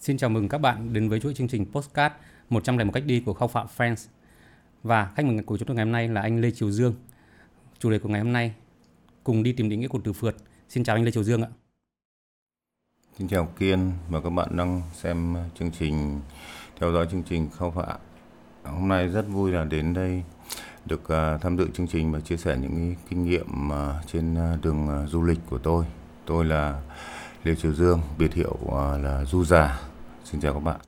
Xin chào mừng các bạn đến với chuỗi chương trình Postcard 101 cách đi của Khâu Phạm Friends. Và khách mời của chúng tôi ngày hôm nay là anh Lê Triều Dương. Chủ đề của ngày hôm nay cùng đi tìm định nghĩa của từ phượt. Xin chào anh Lê Triều Dương ạ. Xin chào Kiên và các bạn đang xem chương trình theo dõi chương trình Khâu Phạm. Hôm nay rất vui là đến đây được à, tham dự chương trình và chia sẻ những kinh nghiệm à, trên à, đường du lịch của tôi. Tôi là Lê Triều Dương, biệt hiệu là Du Già. Xin chào các bạn.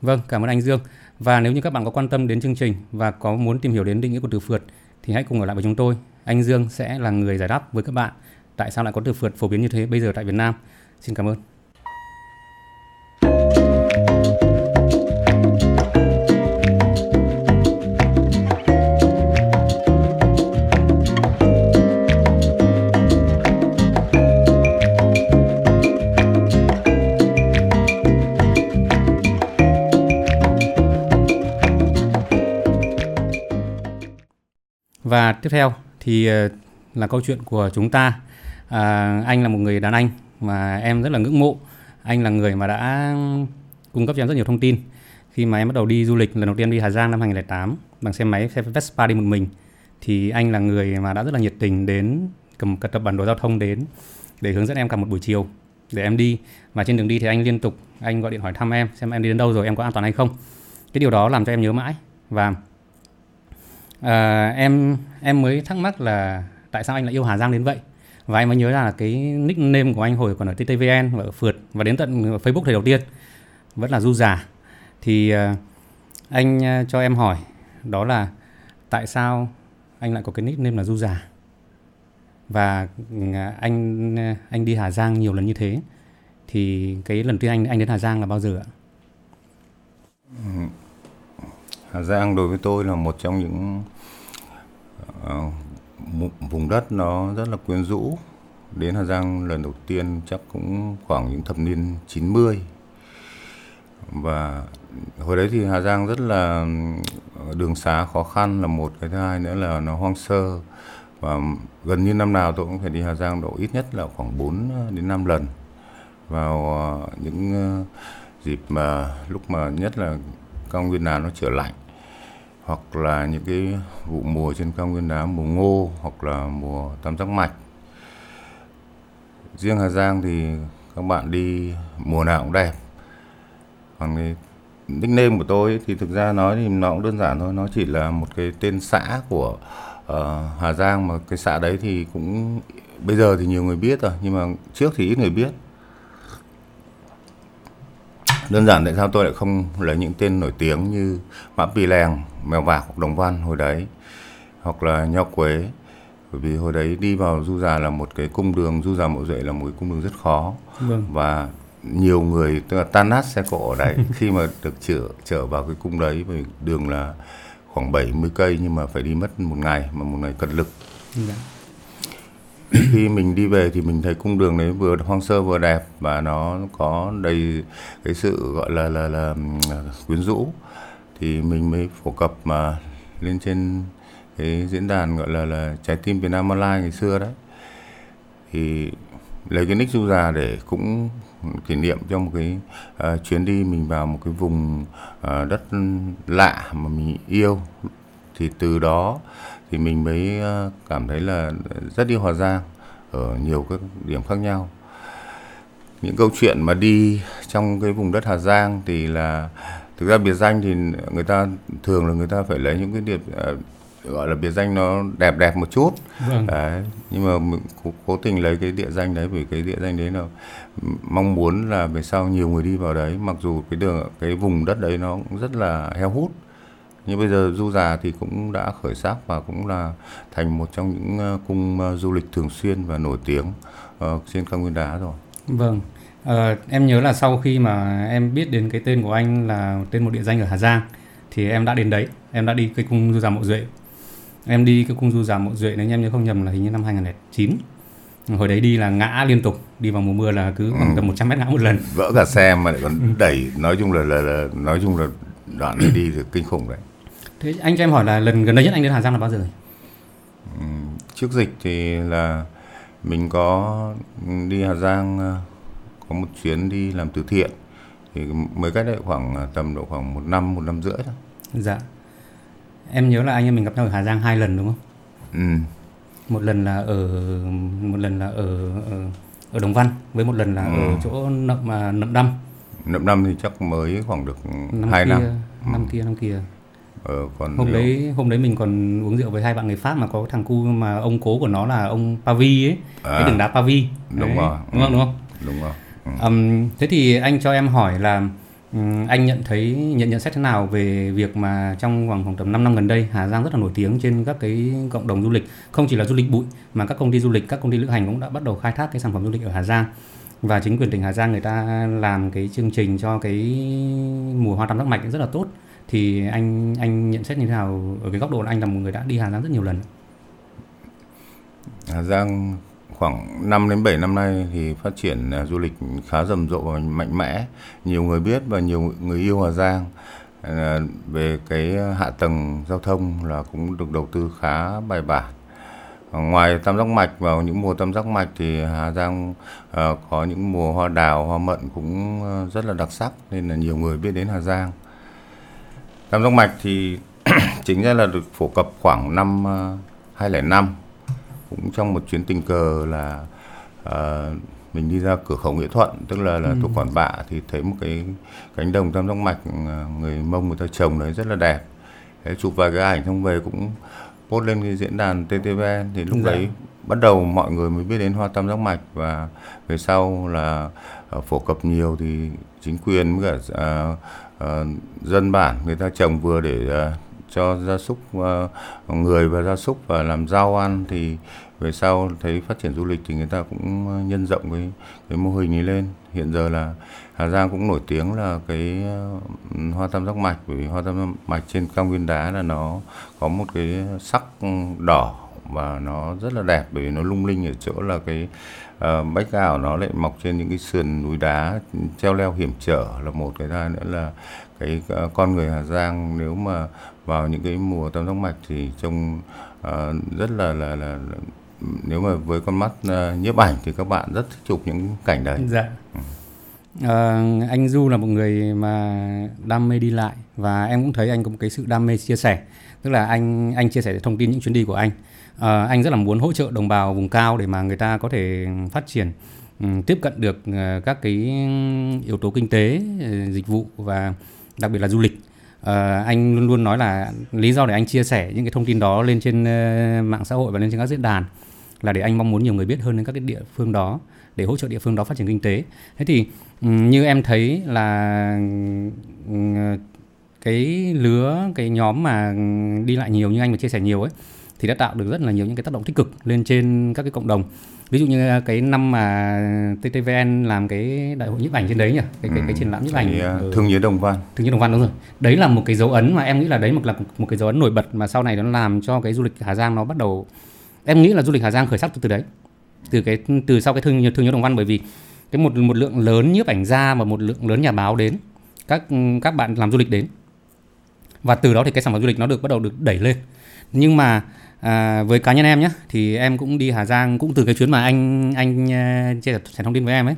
Vâng, cảm ơn anh Dương. Và nếu như các bạn có quan tâm đến chương trình và có muốn tìm hiểu đến định nghĩa của từ phượt thì hãy cùng ở lại với chúng tôi. Anh Dương sẽ là người giải đáp với các bạn tại sao lại có từ phượt phổ biến như thế bây giờ tại Việt Nam. Xin cảm ơn. Và tiếp theo thì ờ, là câu chuyện của chúng ta. À, anh là một người đàn anh mà em rất là ngưỡng mộ. Anh là người mà đã cung cấp cho em rất nhiều thông tin. Khi mà em bắt đầu đi du lịch lần đầu tiên đi Hà Giang năm 2008 bằng xe máy xe Vespa đi một mình thì anh là người mà đã rất là nhiệt tình đến cầm tập bản đồ giao thông đến để hướng dẫn em cả một buổi chiều để em đi và trên đường đi thì anh liên tục anh gọi điện hỏi thăm em xem em đi đến đâu rồi em có an toàn hay không cái điều đó làm cho em nhớ mãi và à, em em mới thắc mắc là tại sao anh lại yêu Hà Giang đến vậy? Và anh mới nhớ ra là cái nickname của anh hồi còn ở TTVN và ở phượt và đến tận Facebook thời đầu tiên. Vẫn là du già. Thì uh, anh uh, cho em hỏi đó là tại sao anh lại có cái nickname là du già? Và uh, anh uh, anh đi Hà Giang nhiều lần như thế thì cái lần tiên anh anh đến Hà Giang là bao giờ ạ? Ừ, Hà Giang đối với tôi là một trong những uh, vùng đất nó rất là quyến rũ. Đến Hà Giang lần đầu tiên chắc cũng khoảng những thập niên 90. Và hồi đấy thì Hà Giang rất là ờ, đường xá khó khăn là một cái thứ hai nữa là nó hoang sơ và gần như năm nào tôi cũng phải đi Hà Giang độ ít nhất là khoảng 4 đến 5 lần vào ờ, những dịp mà lúc mà nhất là cao nguyên nào nó trở lạnh hoặc là những cái vụ mùa trên cao nguyên đá mùa ngô hoặc là mùa tam giác mạch. Riêng Hà Giang thì các bạn đi mùa nào cũng đẹp. Còn cái nickname của tôi thì thực ra nói thì nó cũng đơn giản thôi nó chỉ là một cái tên xã của uh, Hà Giang mà cái xã đấy thì cũng bây giờ thì nhiều người biết rồi nhưng mà trước thì ít người biết đơn giản tại sao tôi lại không lấy những tên nổi tiếng như mã pì lèng mèo vạc hoặc đồng văn hồi đấy? Hoặc là nho quế bởi vì hồi đấy đi vào du già là một cái cung đường du già mộ duệ là một cái cung đường rất khó. Vâng. và nhiều người tức là tan nát xe cộ ở đấy khi mà được chở trở vào cái cung đấy vì đường là khoảng 70 cây nhưng mà phải đi mất một ngày mà một ngày cật lực. Dạ khi mình đi về thì mình thấy cung đường đấy vừa hoang sơ vừa đẹp và nó có đầy cái sự gọi là là là à, quyến rũ. Thì mình mới phổ cập mà lên trên cái diễn đàn gọi là là trái tim Việt Nam Online ngày xưa đấy. Thì lấy cái nick du già để cũng kỷ niệm cho một cái uh, chuyến đi mình vào một cái vùng uh, đất lạ mà mình yêu. Thì từ đó thì mình mới ờ, cảm thấy là rất yêu Hà Giang ở nhiều các điểm khác nhau. Những câu chuyện mà đi trong cái vùng đất Hà Giang thì là thực ra biệt danh thì người ta thường là người ta phải lấy những cái điểm uh, gọi là biệt danh nó đẹp đẹp một chút vâng. đấy nhưng mà mình cố, cố tình lấy cái địa danh đấy vì cái địa danh đấy là mong muốn là về sau nhiều người đi vào đấy mặc dù cái đường cái vùng đất đấy nó cũng rất là heo hút nhưng bây giờ du già thì cũng đã khởi sắc và cũng là thành một trong những ờ, cung ờ, du lịch thường xuyên và nổi tiếng uh, trên cao nguyên đá rồi. Vâng. À, em nhớ là sau khi mà em biết đến cái tên của anh là tên một địa danh ở Hà Giang thì em đã đến đấy em đã đi cái cung du già mộ duệ. Em đi cái cung du già mộ duệ nếu em nhớ không nhầm là hình như năm 2009 hồi đấy đi là ngã liên tục đi vào mùa mưa là cứ khoảng ừ. tầm 100 mét ngã một lần. Vỡ cả xe mà lại còn đẩy nói chung là, là, là nói chung là đoạn đi thì kinh khủng đấy Thế anh cho em hỏi là lần gần đây nhất anh đến Hà Giang là bao giờ? Trước dịch thì là mình có đi Hà Giang ờ, có một chuyến đi làm từ thiện. Thì mới cách đây khoảng tầm độ khoảng một năm một năm rưỡi thôi. Dạ. Em nhớ là anh em mình gặp nhau ở Hà Giang hai lần đúng không? Ừ. một lần là ở một lần là ở ở, ở Đồng Văn với một lần là ừ. ở chỗ nậm mà nậm đăm. Nậm đăm thì chắc mới khoảng được năm hai kia, năm. năm kia năm kia ờ, còn hôm nếu- đấy hôm đấy mình còn uống rượu với hai bạn người Pháp mà có thằng cu mà ông cố của nó là ông Pavi ấy À. cái đường đá Pavi Đúng Đấy. rồi. đúng không đúng không đúng rồi ừ. Ừm, thế thì anh cho em hỏi là ừm, anh nhận thấy nhận nhận xét thế nào về việc mà trong vòng khoảng tầm 5 năm gần đây Hà Giang rất là nổi tiếng trên các cái cộng đồng du lịch không chỉ là du lịch bụi mà các công ty du lịch các công ty lữ hành cũng đã bắt đầu khai thác cái sản phẩm du lịch ở Hà Giang và chính quyền tỉnh Hà Giang người ta làm cái chương trình cho cái mùa hoa tam giác mạch rất là tốt thì anh anh nhận xét như thế nào ở cái góc độ là anh là một người đã đi Hà Giang rất nhiều lần Hà Giang khoảng 5 đến 7 năm nay thì phát triển à, du lịch khá rầm rộ và mạnh mẽ. Nhiều người biết và nhiều người yêu Hà Giang. À, về cái hạ tầng giao thông là cũng được đầu tư khá bài bản. À, ngoài tam giác mạch vào những mùa tam giác mạch thì Hà Giang có những mùa hoa đào, hoa mận cũng rất là đặc sắc nên là nhiều người biết đến Hà Giang. Tam giác mạch thì chính ra là được phổ cập khoảng năm à, 2005 cũng trong một chuyến tình cờ là ờ, mình đi ra cửa khẩu Nghĩa Thuận tức là là thuộc Quản Bạ thì thấy một cái cánh đồng tam giác mạch ờ, người Mông người ta trồng đấy rất là đẹp. Thế chụp vài cái ảnh xong về cũng post lên cái diễn đàn TTVN thì lúc Dạ. đấy bắt đầu mọi người mới biết đến hoa tam giác mạch và về sau là ờ, phổ cập nhiều thì chính quyền với cả ờ, Ờ, dân bản người ta trồng vừa để ờ, cho gia súc ờ, người và gia súc và làm rau ăn thì về sau thấy phát triển du lịch thì người ta cũng ờ, nhân rộng cái cái mô hình này lên. Hiện giờ là Hà Giang cũng nổi tiếng là cái ờ, hoa tam giác mạch bởi vì hoa tam giác mạch trên cao nguyên đá là nó có một cái sắc đỏ và nó rất là đẹp bởi vì nó lung linh ở chỗ là cái uh, bách ảo nó lại mọc trên những cái sườn núi đá treo leo hiểm trở là một cái hai nữa là cái ờ, con người Hà Giang nếu mà vào những cái mùa tam giác mạch thì trông ờ, rất là, là là nếu mà với con mắt ờ, nhiếp ảnh thì các bạn rất thích chụp những cảnh đấy. Dạ. À, anh Du là một người mà đam mê đi lại và em cũng thấy anh có một cái sự đam mê chia sẻ. Tức là anh anh chia sẻ thông tin những chuyến đi của anh. À, anh rất là muốn hỗ trợ đồng bào vùng cao để mà người ta có thể phát triển ừ, tiếp cận được ờ, các cái yếu tố kinh tế, dịch vụ và đặc biệt là du lịch. À, anh luôn luôn nói là lý do để anh chia sẻ những cái thông tin đó lên trên mạng xã hội và lên trên các diễn đàn là để anh mong muốn nhiều người biết hơn đến các cái địa phương đó để hỗ trợ địa phương đó phát triển kinh tế. Thế thì như em thấy là ừm, cái lứa cái nhóm mà đi lại nhiều như anh mà chia sẻ nhiều ấy thì đã tạo được rất là nhiều những cái tác động tích cực lên trên các cái cộng đồng. Ví dụ như cái năm mà TTVN làm cái đại hội nhiếp ảnh trên đấy nhỉ, cái cái, cái triển lãm nhiếp ảnh ờ, ở- Thương nhớ Đồng Văn. Thương Nhiên Đồng Văn đúng rồi. Đấy là một cái dấu ấn mà em nghĩ là đấy một là một cái dấu ấn nổi bật mà sau này nó làm cho cái du lịch Hà Giang nó bắt đầu em nghĩ là du lịch Hà Giang khởi sắc từ từ đấy. Từ cái từ sau cái thương thương nhớ Đồng Văn bởi vì cái một một lượng lớn nhiếp ảnh gia và một lượng lớn nhà báo đến các các bạn làm du lịch đến. Và từ đó thì cái sản phẩm du lịch nó được bắt đầu được đẩy lên. Nhưng mà à, với cá nhân em nhé thì em cũng đi Hà Giang cũng từ cái chuyến mà anh anh uh, chia sẻ thông tin với em ấy.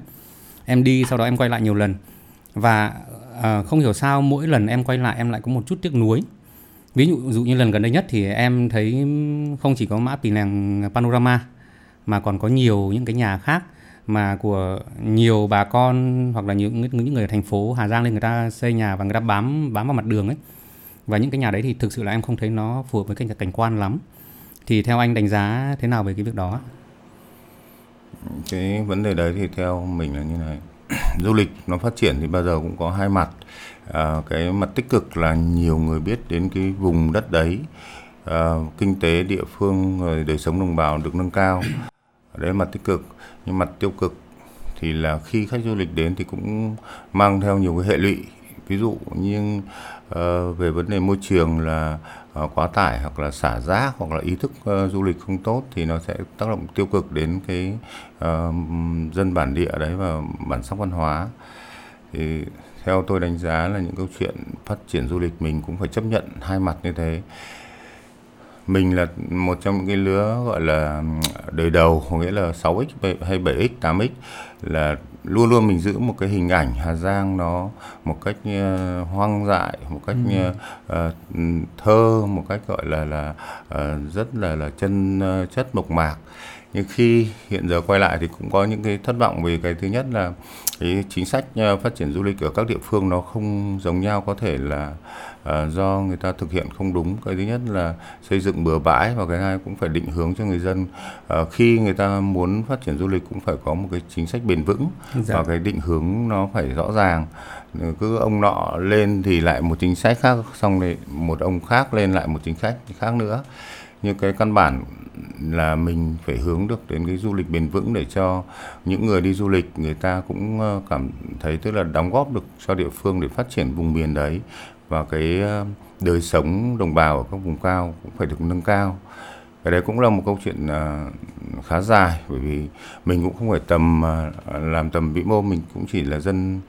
Em đi sau đó em quay lại nhiều lần. Và uh, không hiểu sao mỗi lần em quay lại em lại có một chút tiếc nuối. Ví dụ, dụ như lần gần đây nhất thì em thấy không chỉ có mã Pì Lèng Panorama mà còn có nhiều những cái nhà khác mà của nhiều bà con hoặc là những những người ở thành phố Hà Giang lên người ta xây nhà và người ta bám bám vào mặt đường ấy và những cái nhà đấy thì thực sự là em không thấy nó phù hợp với cảnh cảnh quan lắm thì theo anh đánh giá thế nào về cái việc đó Cái vấn đề đấy thì theo mình là như này. du lịch nó phát triển thì bao giờ cũng có hai mặt. À, cái mặt tích cực là nhiều người biết đến cái vùng đất đấy, à, kinh tế địa phương rồi đời sống đồng bào được nâng cao. Đấy là mặt tích cực. Nhưng mặt tiêu cực thì là khi khách du lịch đến thì cũng mang theo nhiều cái hệ lụy. Ví dụ như uh, về vấn đề môi trường là uh, quá tải hoặc là xả rác hoặc là ý thức uh, du lịch không tốt thì nó sẽ tác động tiêu cực đến cái dân bản địa đấy và bản sắc văn hóa. Thì theo tôi đánh giá là những câu chuyện phát triển du lịch mình cũng phải chấp nhận hai mặt như thế mình là một trong những cái lứa gọi là đời đầu có nghĩa là 6x hay 7x 8x là luôn luôn mình giữ một cái hình ảnh Hà Giang nó một cách uh, hoang dại một cách ừ. uh, thơ một cách gọi là là uh, rất là là chân uh, chất mộc mạc nhưng khi hiện giờ quay lại thì cũng có những cái thất vọng vì cái thứ nhất là cái chính sách phát triển du lịch ở các địa phương nó không giống nhau có thể là à, do người ta thực hiện không đúng cái thứ nhất là xây dựng bừa bãi và cái hai cũng phải định hướng cho người dân. À, khi người ta muốn phát triển du lịch cũng phải có một cái chính sách bền vững dạ. và cái định hướng nó phải rõ ràng. Cứ ông nọ lên thì lại một chính sách khác xong rồi một ông khác lên lại một chính sách khác nữa. Nhưng cái căn bản là mình phải hướng được đến cái du lịch bền vững để cho những người đi du lịch người ta cũng ờ, cảm thấy tức là đóng góp được cho địa phương để phát triển vùng miền đấy và cái ờ, đời sống đồng bào ở các vùng cao cũng phải được nâng cao. Cái đấy cũng là một câu chuyện ờ, khá dài, bởi vì mình cũng không phải tầm ờ, làm tầm vĩ mô, mình cũng chỉ là dân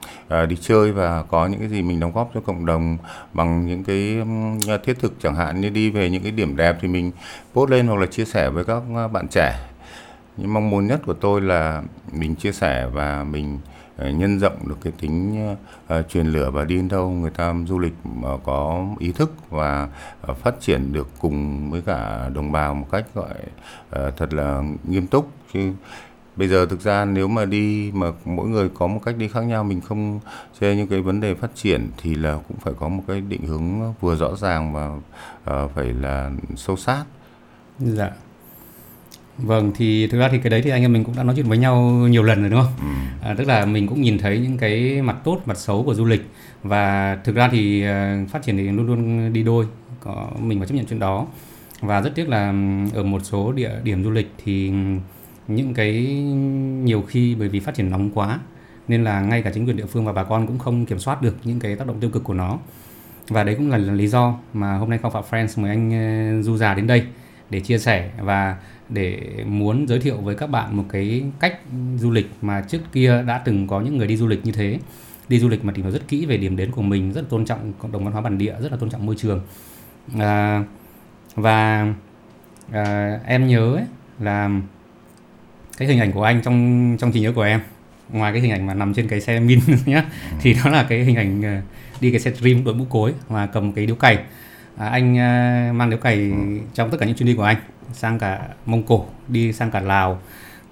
đi chơi và có những cái gì mình đóng góp cho cộng đồng bằng những cái thiết thực. Chẳng hạn như đi về những cái điểm đẹp thì mình post lên hoặc là chia sẻ với các bạn trẻ. Nhưng mong muốn nhất của tôi là mình chia sẻ và mình Ờ, nhân rộng được cái tính uh, truyền lửa và đi đâu người ta du lịch mà có ý thức và uh, phát triển được cùng với cả đồng bào một cách gọi uh, thật là nghiêm túc. Chứ bây giờ thực ra nếu mà đi mà mỗi người có một cách đi khác nhau mình không chê những cái vấn đề phát triển thì là cũng phải có một cái định hướng vừa rõ ràng và uh, phải là sâu sát. Dạ. Vâng thì thực ra thì cái đấy thì anh em mình cũng đã nói chuyện với nhau nhiều lần rồi đúng không? Ừ. À, tức là mình cũng nhìn thấy những cái mặt tốt, mặt xấu của du lịch và thực ra thì uh, phát triển thì luôn luôn đi đôi, có mình phải chấp nhận chuyện đó. Và rất tiếc là ở một số địa điểm du lịch thì những cái nhiều khi bởi vì phát triển nóng quá nên là ngay cả chính quyền địa phương và bà con cũng không kiểm soát được những cái tác động tiêu cực của nó. Và đấy cũng là, là lý do mà hôm nay Khao Phạm Friends mời anh uh, Du già đến đây để chia sẻ và để muốn giới thiệu với các bạn một cái cách du lịch mà trước kia đã từng có những người đi du lịch như thế đi du lịch mà tìm hiểu rất kỹ về điểm đến của mình rất là tôn trọng cộng đồng văn hóa bản địa rất là tôn trọng môi trường à, và à, em nhớ ấy, là cái hình ảnh của anh trong trong trí nhớ của em ngoài cái hình ảnh mà nằm trên cái xe min nhá ừ. thì đó là cái hình ảnh à, đi cái xe dream đội mũ cối và cầm cái điếu cày à, anh à, mang điếu cày ừ. trong tất cả những chuyến đi của anh sang cả Mông Cổ đi sang cả Lào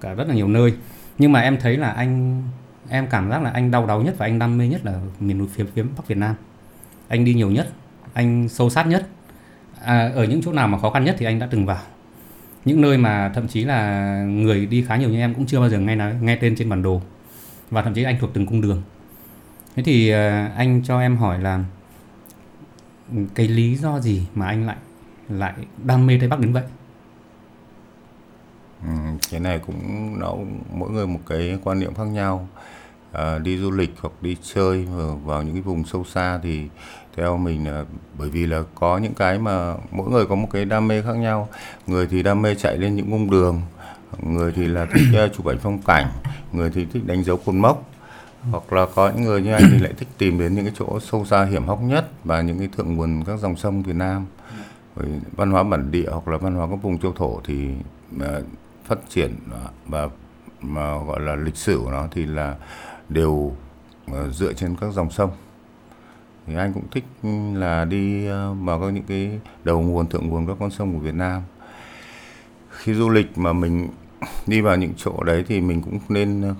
cả rất là nhiều nơi. Nhưng mà em thấy là anh em cảm giác là anh đau đáu nhất và anh đam mê nhất là miền núi phía phía Bắc Việt Nam. Anh đi nhiều nhất anh sâu sát nhất. À, ở những chỗ nào mà khó khăn nhất thì anh đã từng vào. Những nơi mà thậm chí là người đi khá nhiều như em cũng chưa bao giờ nghe nói nghe tên trên bản đồ. Và thậm chí anh thuộc từng cung đường. Thế thì à, anh cho em hỏi là cái lý do gì mà anh lại lại đam mê Tây Bắc đến vậy? Ừ, cái này cũng nó mỗi người một cái quan niệm khác nhau. À, đi du lịch hoặc đi chơi vào, vào những cái vùng sâu xa thì theo mình là bởi vì là có những cái mà mỗi người có một cái đam mê khác nhau. Người thì đam mê chạy lên những cung đường người thì là thích à, chụp ảnh phong cảnh người thì thích đánh dấu cột mốc. Hoặc là có những người như anh thì lại thích tìm đến những cái chỗ sâu xa hiểm hóc nhất và những cái thượng nguồn các dòng sông Việt Nam. Văn hóa bản địa hoặc là văn hóa các vùng châu thổ thì à, phát triển à, và mà gọi là lịch sử của nó thì là đều à, dựa trên các dòng sông. Thì anh cũng thích ừ, là đi vào các những cái đầu nguồn, thượng nguồn các con sông của Việt Nam. Khi du lịch mà mình đi vào những chỗ đấy thì mình cũng nên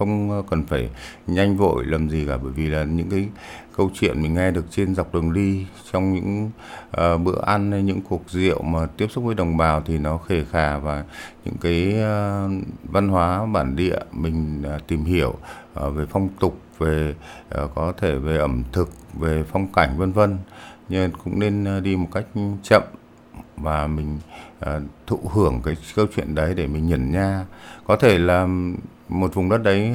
không ờ, cần phải nhanh vội làm gì cả bởi vì là những cái câu chuyện mình nghe được trên dọc đường đi trong những uh, bữa ăn hay những cuộc rượu mà tiếp xúc với đồng bào thì nó khề khà và những cái uh, văn hóa bản địa mình uh, tìm hiểu uh, về phong tục về uh, có thể về ẩm thực về phong cảnh vân vân. Nhưng cũng nên uh, đi một cách chậm và mình uh, thụ hưởng cái câu chuyện đấy để mình nhận nha. Có thể là một vùng đất đấy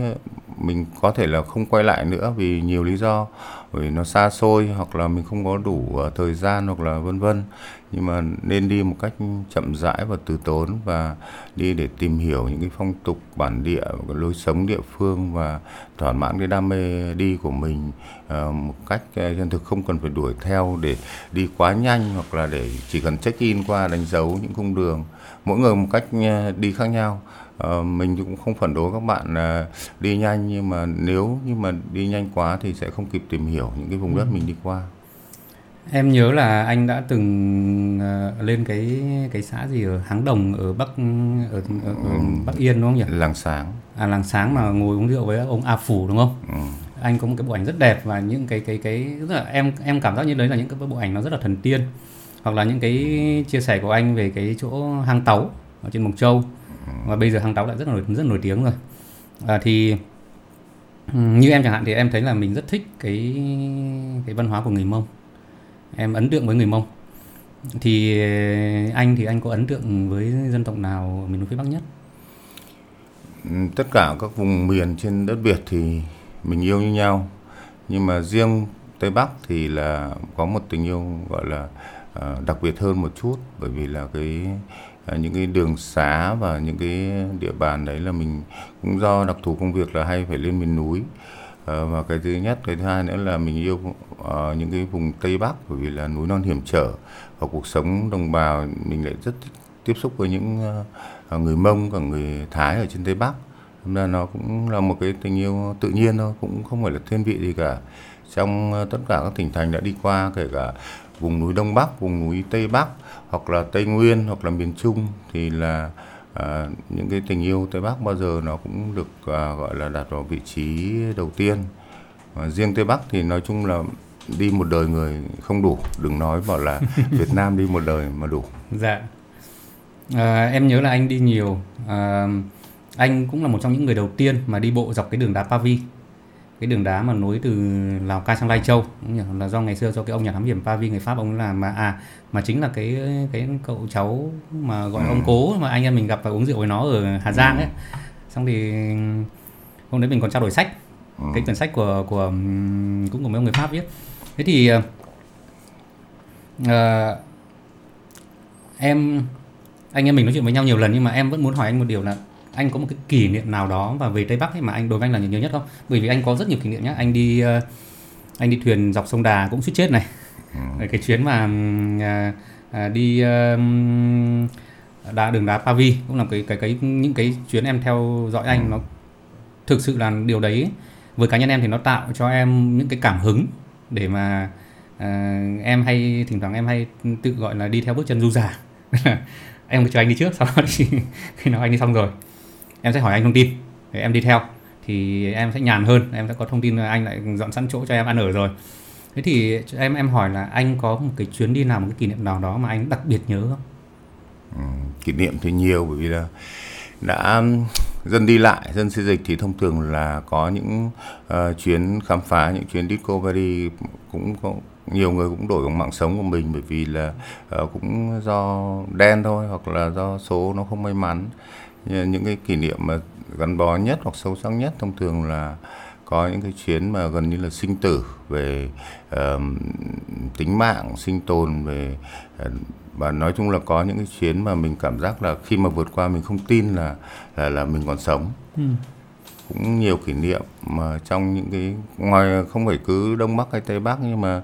mình có thể là không quay lại nữa vì nhiều lý do. Bởi vì nó xa xôi hoặc là mình không có đủ ờ, thời gian hoặc là vân vân. Nhưng mà nên đi một cách chậm rãi và từ tốn và đi để tìm hiểu những cái phong tục, bản địa cái lối sống địa phương và thỏa mãn cái đam mê đi của mình ờ, một cách ờ, chân thực không cần phải đuổi theo để đi quá nhanh hoặc là để chỉ cần check in qua đánh dấu những cung đường. Mỗi người một cách đi khác nhau mình cũng không phản đối các bạn uh, đi nhanh nhưng mà nếu như mà đi nhanh quá thì sẽ không kịp tìm hiểu những cái vùng đất ừ. mình đi qua. Em nhớ là anh đã từng uh, lên cái cái xã gì ở Háng Đồng ở Bắc ở, ở, ở ừ. Bắc Yên đúng không nhỉ? Làng Sáng. À làng Sáng mà ngồi uống rượu với ông A Phủ đúng không? Ừ. Anh có một cái bộ ảnh rất đẹp và những cái cái cái rất là em em cảm giác như đấy là những cái bộ ảnh nó rất là thần tiên. Hoặc là những cái chia sẻ của anh về cái chỗ hang tấu ở trên Mộc Châu và bây giờ hàng táo đã rất nổi rất nổi tiếng rồi. À, thì như em chẳng hạn thì em thấy là mình rất thích cái cái văn hóa của người mông. Em ấn tượng với người mông. Thì ờ, anh thì anh có ấn tượng với dân tộc nào ở miền núi phía bắc nhất? Tất cả các vùng miền trên đất việt thì mình yêu như nhau. Nhưng mà riêng tây bắc thì là có một tình yêu gọi là ờ, đặc biệt hơn một chút. Bởi vì là cái À, những cái đường xá và những cái địa bàn đấy là mình cũng do đặc thù công việc là hay phải lên miền núi. À, và cái thứ nhất cái thứ hai nữa là mình yêu ờ, những cái vùng tây bắc bởi vì là núi non hiểm trở và cuộc sống đồng bào mình lại rất tiếp xúc với những người mông và người thái ở trên tây bắc. Nên là nó cũng là một cái tình yêu tự nhiên thôi cũng không phải là thiên vị gì cả. Trong tất cả các tỉnh thành đã đi qua kể cả vùng núi đông bắc vùng núi tây bắc hoặc là Tây Nguyên hoặc là miền Trung thì là à, những cái tình yêu Tây Bắc bao giờ nó cũng được à, gọi là đặt vào vị trí đầu tiên. Và riêng Tây Bắc thì nói chung là đi một đời người không đủ. Đừng nói bảo là Việt Nam đi một đời mà đủ. Dạ. À, em nhớ là anh đi nhiều. À, anh cũng là một trong những người đầu tiên mà đi bộ dọc cái đường đá Pavi cái đường đá mà nối từ Lào Cai sang Lai Châu là do ngày xưa do cái ông nhà thám hiểm Pavi người Pháp ông làm mà. À mà chính là cái cái cậu cháu mà gọi ừ. ông cố mà anh em mình gặp và uống rượu với nó ở Hà Giang ấy. Xong thì hôm đấy mình còn trao đổi sách. Ừ. cái quyển sách của của cũng của mấy ông người Pháp viết. Thế thì uh, em anh em mình nói chuyện với nhau nhiều lần nhưng mà em vẫn muốn hỏi anh một điều là anh có một cái kỷ niệm nào đó và về Tây Bắc ấy mà anh đối với anh là nhiều nhất không? Bởi vì anh có rất nhiều kỷ niệm nhá. Anh đi uh, anh đi thuyền dọc sông Đà cũng suýt chết này. Ừ. Cái chuyến mà uh, uh, đi uh, đá đường đá Pavi cũng là cái cái cái những cái chuyến em theo dõi anh ừ. nó thực sự là điều đấy với cá nhân em thì nó tạo cho em những cái cảm hứng để mà uh, em hay thỉnh thoảng em hay tự gọi là đi theo bước chân du giả em cho anh đi trước sau đó thì khi nào anh đi xong rồi em sẽ hỏi anh thông tin để em đi theo. Thì em sẽ nhàn hơn em sẽ có thông tin anh lại dọn sẵn chỗ cho em ăn ở rồi. Thế thì em em hỏi là anh có một cái chuyến đi nào một cái kỷ niệm nào đó mà anh đặc biệt nhớ không? Ừ, kỷ niệm thì nhiều bởi vì là đã um, dân đi lại dân xây dịch thì thông thường là có những uh, chuyến khám phá những chuyến discovery cũng có nhiều người cũng đổi bằng mạng sống của mình bởi vì là uh, cũng do đen thôi hoặc là do số nó không may mắn những cái kỷ niệm mà gắn bó nhất hoặc sâu sắc nhất thông thường là có những cái chuyến mà gần như là sinh tử về uh, tính mạng sinh tồn về uh, và nói chung là có những cái chuyến mà mình cảm giác là khi mà vượt qua mình không tin là là, là mình còn sống ừ. cũng nhiều kỷ niệm mà trong những cái ngoài không phải cứ đông bắc hay tây bắc nhưng mà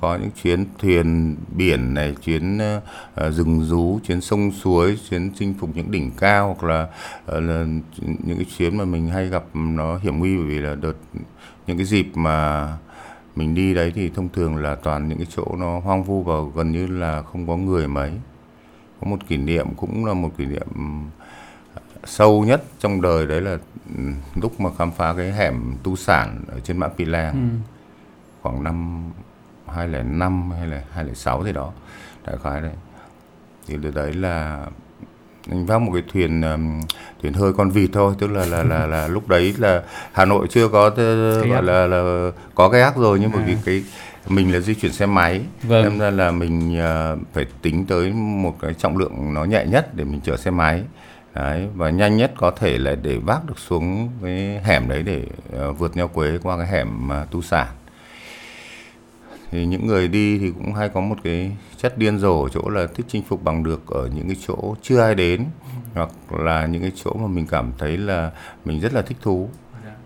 có những chuyến thuyền biển này chuyến uh, rừng rú chuyến sông suối chuyến chinh phục những đỉnh cao hoặc là, uh, là những cái chuyến mà mình hay gặp nó hiểm nguy bởi vì là đợt những cái dịp mà mình đi đấy thì thông thường là toàn những cái chỗ nó hoang vu và gần như là không có người mấy có một kỷ niệm cũng là một kỷ niệm sâu nhất trong đời đấy là lúc mà khám phá cái hẻm tu sản ở trên mã Pì Lèng ừ. khoảng năm 2005 hay là 2006 gì đó. Đại khái đấy. Thì từ đấy là anh vác một cái thuyền thuyền hơi con vịt thôi tức là là là, là lúc đấy là Hà Nội chưa có gọi là là có cái ác rồi nhưng bởi à. vì cái mình là di chuyển xe máy vâng. nên ra là mình uh, phải tính tới một cái trọng lượng nó nhẹ nhất để mình chở xe máy. Đấy và nhanh nhất có thể là để vác được xuống cái hẻm đấy để uh, vượt nhau quế qua cái hẻm uh, tu sản thì những người đi thì cũng hay có một cái chất điên rồ ở chỗ là thích chinh phục bằng được ở những cái chỗ chưa ai đến, hoặc là những cái chỗ mà mình cảm thấy là mình rất là thích thú.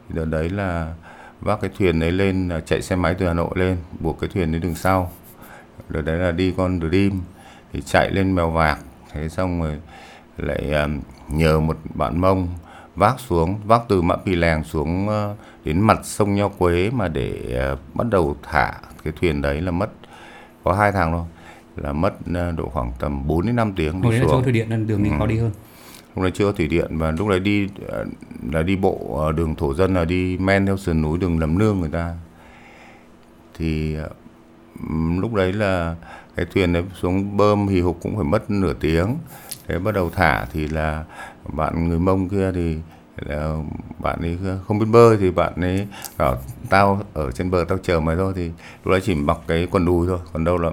Thì đợt đấy là vác cái thuyền đấy lên chạy xe máy từ Hà Nội lên, buộc cái thuyền đến đường sau. Đợt đấy là đi con Dream, thì chạy lên mèo vạc. Thế xong rồi lại à, nhờ một bạn mông vác xuống vác từ mã pì lèng xuống uh, đến mặt sông nho quế mà để uh, bắt đầu thả cái thuyền đấy là mất có hai tháng thôi là mất uh, độ khoảng tầm 4 đến 5 tiếng đi Hồi xuống. chỗ thủy điện nên đường đi ừ. khó đi hơn. Lúc đấy chưa có thủy điện và lúc đấy đi là đi bộ đường thổ dân là đi men theo sườn núi đường lầm nương người ta. Thì lúc đấy là cái thuyền đấy xuống bơm hì hục cũng phải mất nửa tiếng thế bắt đầu thả thì là bạn người mông kia thì là bạn ấy không biết bơi thì bạn ấy bảo tao ở trên bờ tao chờ mày thôi thì lúc đấy chỉ mặc cái quần đùi thôi còn đâu là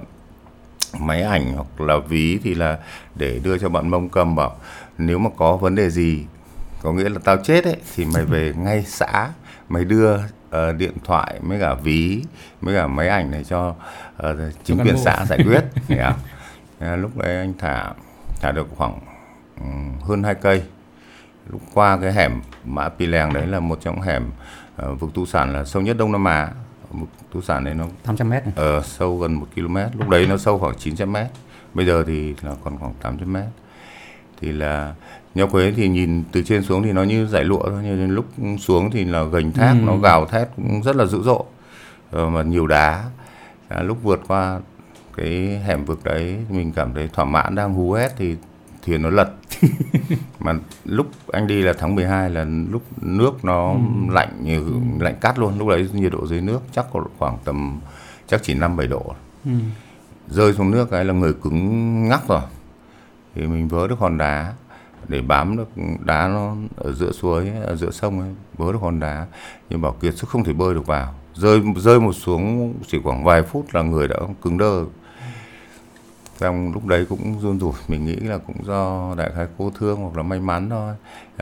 máy ảnh hoặc là ví thì là để đưa cho bạn mông cầm bảo nếu mà có vấn đề gì có nghĩa là tao chết ấy thì mày về ngay xã mày đưa uh, điện thoại với cả ví với cả máy ảnh này cho uh, chính quyền xã giải quyết yeah. lúc đấy anh thả thả được khoảng hơn hai cây. Lúc qua cái hẻm mã pì lèng đấy là một trong hẻm uh, vực tu sản là sâu nhất đông nam á. Vực tu sản đấy nó 800 mét này. Ờ, sâu gần một km lúc đấy nó sâu khoảng 900 mét. Bây giờ thì là còn khoảng 800 mét. Thì là nho quế thì nhìn từ trên xuống thì nó như giải lụa thôi nhưng lúc xuống thì là gành thác ừ. nó gào thét cũng rất là dữ dội. Ờ, mà nhiều đá. À, lúc vượt qua cái hẻm vực đấy mình cảm thấy thỏa mãn đang hú hét thì thuyền nó lật mà lúc anh đi là tháng 12 là lúc nước nó ừ. lạnh như ừ. lạnh cắt luôn lúc đấy nhiệt độ dưới nước chắc có khoảng tầm chắc chỉ năm bảy độ ừ. rơi xuống nước cái là người cứng ngắc rồi thì mình vớ được hòn đá để bám được đá nó ở giữa suối ở giữa sông ấy vớ được hòn đá nhưng bảo kiệt sức không thể bơi được vào rơi rơi một xuống chỉ khoảng vài phút là người đã cứng đơ trong lúc đấy cũng run rủi mình nghĩ là cũng do đại khái cô thương hoặc là may mắn thôi.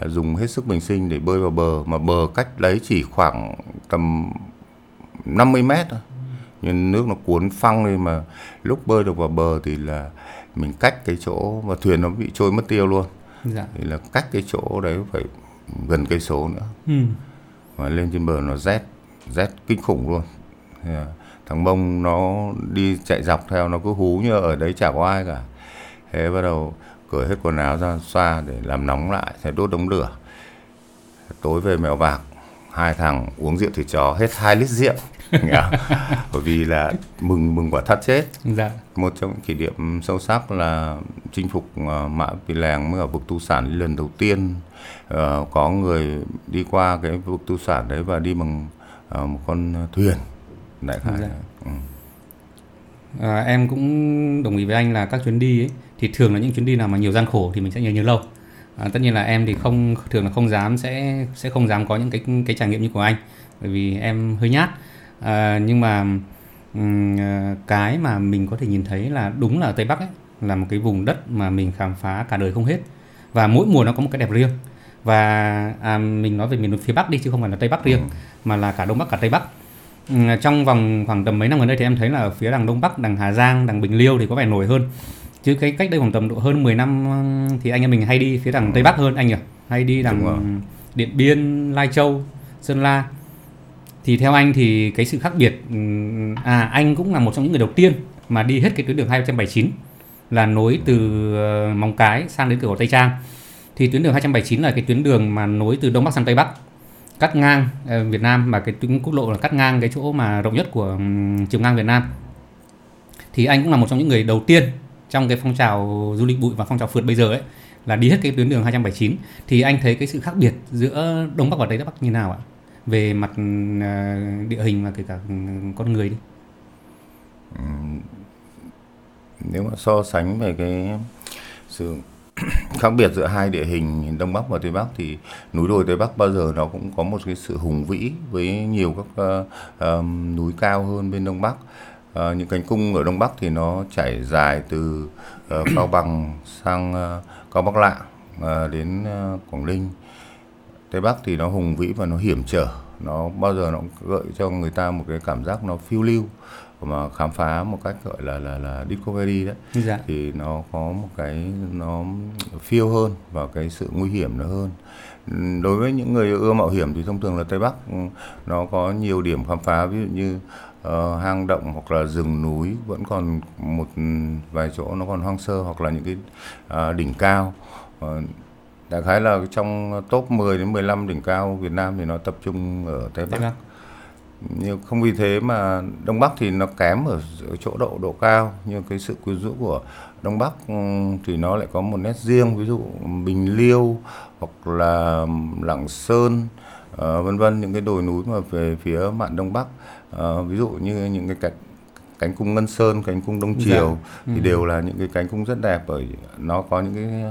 Dùng hết sức bình sinh để bơi vào bờ mà bờ cách đấy chỉ khoảng tầm 50 mét thôi. Nhưng nước nó cuốn phăng lên mà lúc bơi được vào bờ thì là mình cách cái chỗ mà thuyền nó bị trôi mất tiêu luôn. Dạ. thì là cách cái chỗ đấy phải gần cây số nữa. Ừ. và lên trên bờ nó rét rét kinh khủng luôn thằng bông nó đi chạy dọc theo nó cứ hú như ở đấy chả có ai cả. Thế bắt đầu cởi hết quần áo ra xoa để làm nóng lại thế đốt đống lửa. Tối về mèo bạc hai thằng uống rượu thịt chó hết hai lít rượu. Bởi vì là mừng mừng quả thắt chết. Dạ. một trong những kỷ niệm sâu sắc là chinh phục uh, mã pì lèng mới ở vực tu sản lần đầu tiên. Uh, có người đi qua cái vực tu sản đấy và đi bằng uh, một con thuyền đại khái dạ. ừ. à, em cũng đồng ý với anh là các chuyến đi ấy, thì thường là những chuyến đi nào mà nhiều gian khổ thì mình sẽ nhớ nhớ lâu à, tất nhiên là em thì không thường là không dám sẽ sẽ không dám có những cái cái trải nghiệm như của anh bởi vì em hơi nhát à, nhưng mà um, cái mà mình có thể nhìn thấy là đúng là ở tây bắc ấy là một cái vùng đất mà mình khám phá cả đời không hết và mỗi mùa nó có một cái đẹp riêng và à, mình nói về miền phía bắc đi chứ không phải là tây bắc riêng ừ. mà là cả đông bắc cả tây bắc trong vòng khoảng tầm mấy năm gần đây thì em thấy là ở phía đằng đông bắc đằng hà giang đằng bình liêu thì có vẻ nổi hơn. Chứ cái cách đây khoảng tầm độ hơn 10 năm thì anh em mình hay đi phía đằng tây bắc hơn anh nhỉ? Hay đi đằng điện biên lai châu sơn la. Thì theo anh thì cái sự khác biệt à anh cũng là một trong những người đầu tiên mà đi hết cái tuyến đường 279 là nối từ ờ, Móng Cái sang đến cửa khẩu Tây Trang. Thì tuyến đường 279 là cái tuyến đường mà nối từ Đông Bắc sang Tây Bắc cắt ngang ờ, Việt Nam và cái tuyến quốc lộ là cắt ngang cái chỗ mà rộng nhất của chiều ngang Việt Nam. Thì anh cũng là một trong những người đầu tiên trong cái phong trào du lịch bụi và phong trào phượt bây giờ ấy, là đi hết cái tuyến đường 279 thì anh thấy cái sự khác biệt giữa Đông Bắc và Tây Bắc như nào ạ? về mặt ờ, địa hình và kể cả con người đi. Nếu mà so sánh về cái sự khác biệt giữa hai địa hình đông bắc và tây bắc thì núi đồi tây bắc bao giờ nó cũng có một cái sự hùng vĩ với nhiều các uh, um, núi cao hơn bên đông bắc. Uh, những cánh cung ở đông bắc thì nó trải dài từ uh, cao bằng sang uh, cao bắc lạng uh, đến uh, quảng ninh. Tây Bắc thì nó hùng vĩ và nó hiểm trở nó bao giờ nó cũng gợi cho người ta một cái cảm giác nó phiêu lưu mà khám phá một cách gọi là là là discovery đấy dạ. thì nó có một cái nó phiêu hơn và cái sự nguy hiểm nó hơn đối với những người ưa mạo hiểm thì thông thường là tây bắc nó có nhiều điểm khám phá ví dụ như uh, hang động hoặc là rừng núi vẫn còn một vài chỗ nó còn hoang sơ hoặc là những cái uh, đỉnh cao uh, đại khái là trong top 10 đến 15 đỉnh cao Việt Nam thì nó tập trung ở Tây Bắc. Tây Bắc. Nhưng không vì thế mà Đông Bắc thì nó kém ở, ở chỗ độ độ cao. Nhưng cái sự quyến rũ của Đông Bắc ừ, thì nó lại có một nét riêng. Ví dụ Bình Liêu hoặc là Lạng Sơn uh, vân vân những cái đồi núi mà về phía mạn Đông Bắc. Uh, ví dụ như những cái cạnh cánh cung Ngân Sơn, cánh cung Đông Triều dạ. thì ừ. đều là những cái cánh cung rất đẹp bởi nó có những cái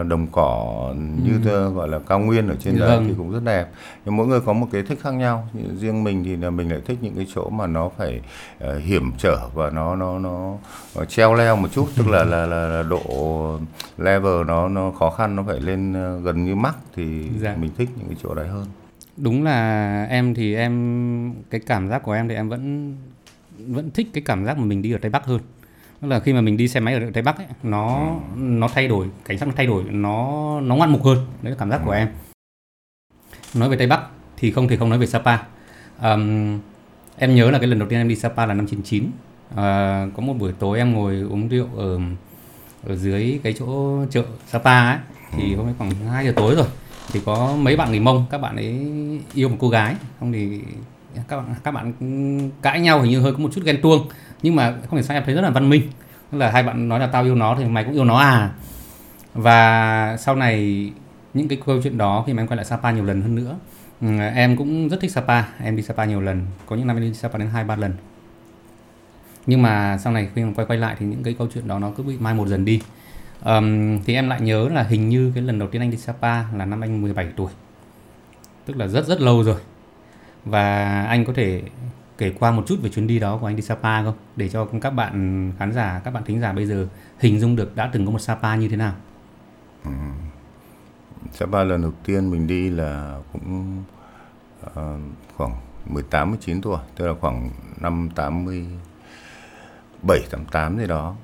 uh, đồng cỏ như ừ. gọi là cao nguyên ở trên dạ. đấy vâng. thì cũng rất đẹp. Nhưng mỗi người có một cái thích khác nhau. Riêng mình thì là mình lại thích những cái chỗ mà nó phải uh, hiểm trở và nó nó nó, nó treo leo một chút, tức là, là là là độ level nó nó khó khăn nó phải lên uh, gần như mắc thì dạ. mình thích những cái chỗ đấy hơn đúng là em thì em cái cảm giác của em thì em vẫn vẫn thích cái cảm giác mà mình đi ở tây bắc hơn. Tức là khi mà mình đi xe máy ở tây bắc ấy, nó nó thay đổi cảnh sắc nó thay đổi nó nó ngoạn mục hơn đấy là cảm giác của em. Nói về tây bắc thì không thể không nói về sapa. Um, em nhớ là cái lần đầu tiên em đi sapa là năm 99 uh, ờ, có một buổi tối em ngồi uống rượu ở ở dưới cái chỗ chợ sapa ấy thì hôm ấy khoảng 2 giờ tối rồi thì có mấy bạn người mông các bạn ấy yêu một cô gái không thì các bạn các bạn cãi nhau hình như hơi có một chút ghen tuông nhưng mà không thể sao em thấy rất là văn minh. Tức là hai bạn nói là tao yêu nó thì mày cũng yêu nó à? Và sau này những cái câu chuyện đó khi mà em quay lại Sapa nhiều lần hơn nữa ừ, em cũng rất thích Sapa. Em đi Sapa nhiều lần có những năm em đi Sapa đến hai ba lần. Nhưng mà sau này khi mà quay quay lại thì những cái câu chuyện đó nó cứ bị mai một dần đi. Um, thì em lại nhớ là hình như cái lần đầu tiên anh đi Sapa là năm anh 17 tuổi. Tức là rất rất lâu rồi và anh có thể kể qua một chút về chuyến đi đó của anh đi Sapa không để cho các bạn khán giả các bạn thính giả bây giờ hình dung được đã từng có một Sapa như thế nào ừ. Sapa lần đầu tiên mình đi là cũng uh, khoảng 18 19 tuổi, tức là khoảng năm 87 88 gì đó.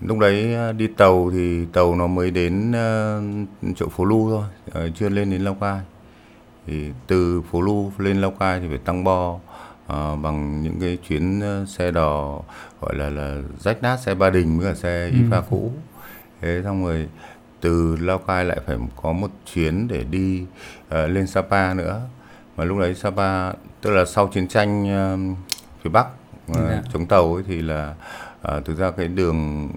Lúc đấy ờ, đi tàu thì tàu nó mới đến uh, chỗ Phố Lu thôi, uh, chưa lên đến Lào Cai thì từ phố Lu lên Lào Cai thì phải tăng bo à, bằng những cái chuyến ờ, xe đò gọi là là rách nát xe ba đình với cả xe ừ. Ifa cũ thế xong rồi từ Lào Cai lại phải có một chuyến để đi uh, lên Sapa nữa mà lúc đấy Sapa tức là sau chiến tranh uh, phía Bắc uh, yeah. chống tàu ấy thì là uh, thực ra cái đường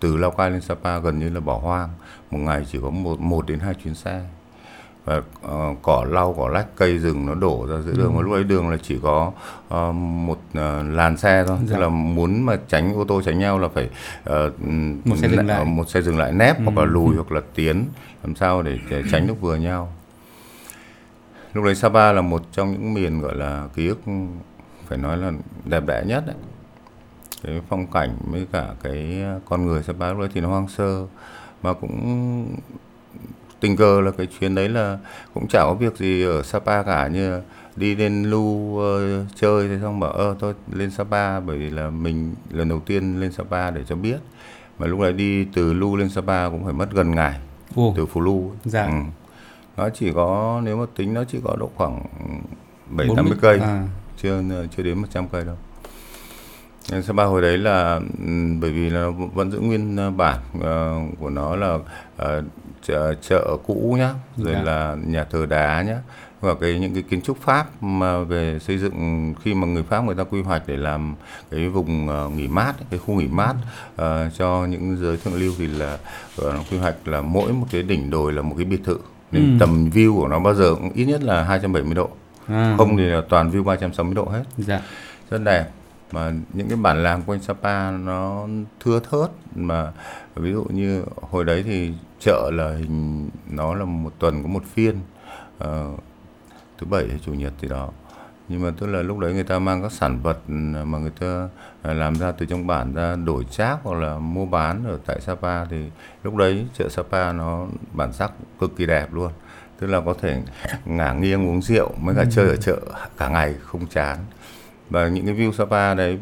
từ Lào Cai lên Sapa gần như là bỏ hoang một ngày chỉ có một một đến hai chuyến xe và uh, cỏ lau cỏ lách cây rừng nó đổ ra giữa đường ừ. lúc ấy đường là chỉ có uh, một uh, làn xe thôi dạ. tức là muốn mà tránh ô tô tránh nhau là phải uh, một xe dừng lại một xe dừng lại nép ừ. hoặc là lùi ừ. hoặc là tiến làm sao để, để tránh lúc vừa nhau lúc đấy Sapa là một trong những miền gọi là ký ức phải nói là đẹp đẽ nhất đấy cái phong cảnh với cả cái con người Sapa lúc đấy thì nó hoang sơ mà cũng tình cờ là cái chuyến đấy là cũng chả có việc gì ở Sapa cả như đi lên lu uh, chơi thế xong bảo ơ tôi lên Sapa bởi vì là mình lần đầu tiên lên Sapa để cho biết mà lúc đấy đi từ lu lên Sapa cũng phải mất gần ngày Ồ. từ Phú Lu dạ. ừ. nó chỉ có nếu mà tính nó chỉ có độ khoảng bảy tám mươi cây à. chưa chưa đến 100 cây đâu Sapa hồi đấy là ừ, bởi vì là vẫn giữ nguyên ờ, bản uh, của nó là uh, chợ, cũ nhá, rồi dạ. là nhà thờ đá nhá và cái những cái kiến trúc Pháp mà về xây dựng khi mà người Pháp người ta quy hoạch để làm cái vùng uh, nghỉ mát cái khu nghỉ mát uh, cho những giới thượng lưu thì là uh, nó quy hoạch là mỗi một cái đỉnh đồi là một cái biệt thự nên ừ. tầm view của nó bao giờ cũng ít nhất là 270 độ à. không thì là toàn view 360 độ hết dạ. rất đẹp mà những cái bản làng quanh Sapa nó thưa thớt mà ví dụ như hồi đấy thì chợ là hình nó là một tuần có một phiên uh, thứ bảy hay chủ nhật thì đó. Nhưng mà tức là lúc đấy người ta mang các sản vật mà người ta làm ra từ trong bản ra đổi trác hoặc là mua bán ở tại Sapa thì lúc đấy chợ Sapa nó bản sắc cực kỳ đẹp luôn. Tức là có thể ngả nghiêng uống rượu mới cả chơi ở chợ cả ngày không chán. Và những cái view Sapa đấy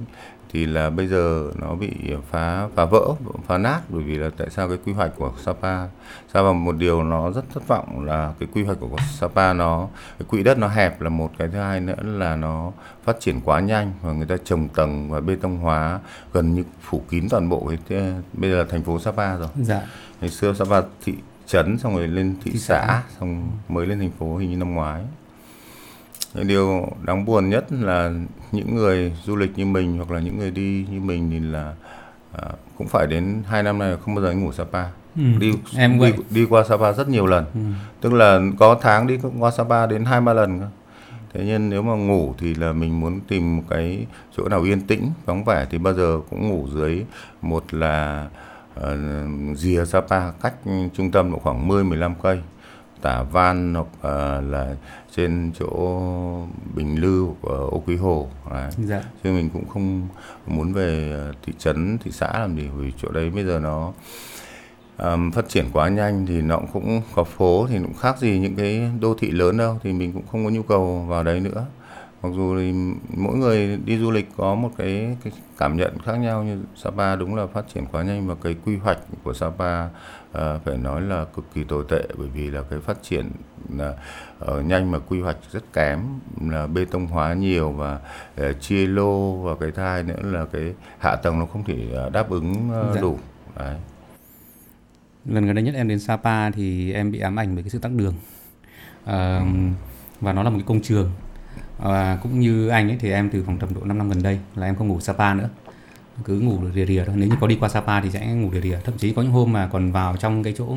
thì là bây giờ nó bị phá phá vỡ phá nát. Bởi vì là tại sao cái quy hoạch của Sapa sao và một điều nó rất thất vọng là cái quy hoạch của Sapa nó cái quỹ đất nó hẹp là một cái thứ hai nữa là nó phát triển quá nhanh và người ta trồng tầng và bê tông hóa gần như phủ kín toàn bộ cái bây giờ là thành phố Sapa rồi. Dạ. Ngày xưa Sapa thị trấn xong rồi lên thị, thị xã, xã. xong mới lên thành phố hình như năm ngoái điều đáng buồn nhất là những người du lịch như mình hoặc là những người đi như mình thì là à, cũng phải đến hai năm nay không bao giờ ngủ Sapa. Ừ, đi em đi, đi qua Sapa rất nhiều lần. Ừ. tức là có tháng đi qua Sapa đến hai ba lần cơ. Thế nhưng nếu mà ngủ thì là mình muốn tìm một cái chỗ nào yên tĩnh vắng vẻ thì bao giờ cũng ngủ dưới một là uh, rìa Sapa cách trung tâm độ khoảng 10 15 cây tả van hoặc uh, là trên chỗ Bình Lư ở Ô Quý Hồ đấy. Dạ. chứ mình cũng không muốn về thị trấn thị xã làm gì vì chỗ đấy bây giờ nó um, phát triển quá nhanh thì nó cũng có phố thì cũng khác gì những cái đô thị lớn đâu thì mình cũng không có nhu cầu vào đấy nữa mặc dù thì mỗi người đi du lịch có một cái, cái cảm nhận khác nhau như Sapa đúng là phát triển quá nhanh và cái quy hoạch của Sapa uh, phải nói là cực kỳ tồi tệ bởi vì là cái phát triển là uh, nhanh mà quy hoạch rất kém là bê tông hóa nhiều và uh, chia lô và cái thứ hai nữa là cái hạ tầng nó không thể uh, đáp ứng uh, dạ. đủ. Đấy. Lần gần đây nhất em đến Sapa thì em bị ám ảnh bởi cái sự tắc đường. À, và nó là một cái công trường và cũng như anh ấy thì em từ khoảng tầm độ 5 năm gần đây là em không ngủ Sapa nữa. Cứ ngủ rìa rìa thôi. Nếu như có đi qua Sapa thì sẽ ngủ rìa rìa. Thậm chí có những hôm mà còn vào trong cái chỗ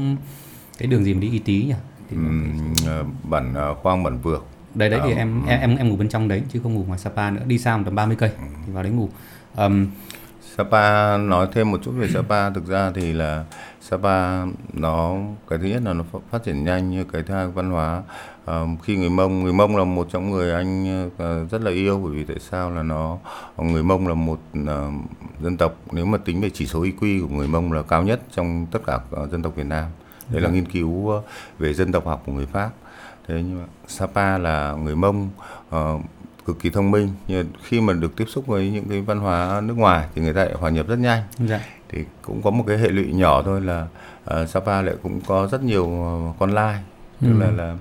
cái đường gì mà đi y tí nhỉ? Thì uhm, bản uh, khoang bản vược đấy đấy à, thì em, em em em ngủ bên trong đấy chứ không ngủ ngoài Sapa nữa. Đi xa tầm 30 cây thì vào đấy ngủ. Um, Sapa nói thêm một chút về Sapa. Thực ra thì là Sapa nó cái thứ nhất là nó phát triển nhanh như cái thứ hai văn hóa khi người Mông người Mông là một trong người anh uh, rất là yêu bởi vì tại sao là nó người Mông là một uh, dân tộc nếu mà tính về chỉ số IQ của người Mông là cao nhất trong tất cả uh, dân tộc Việt Nam. Đấy là nghiên cứu về dân tộc học của người Pháp. Thế nhưng mà Sapa là người Mông uh, cực kỳ thông minh. Nhưng khi mà được tiếp xúc với những cái văn hóa nước ngoài thì người ta lại hòa nhập rất nhanh. Dạ. thì cũng có một cái hệ lụy nhỏ thôi là uh, Sapa lại cũng có rất nhiều uh, con lai tức ừ. là là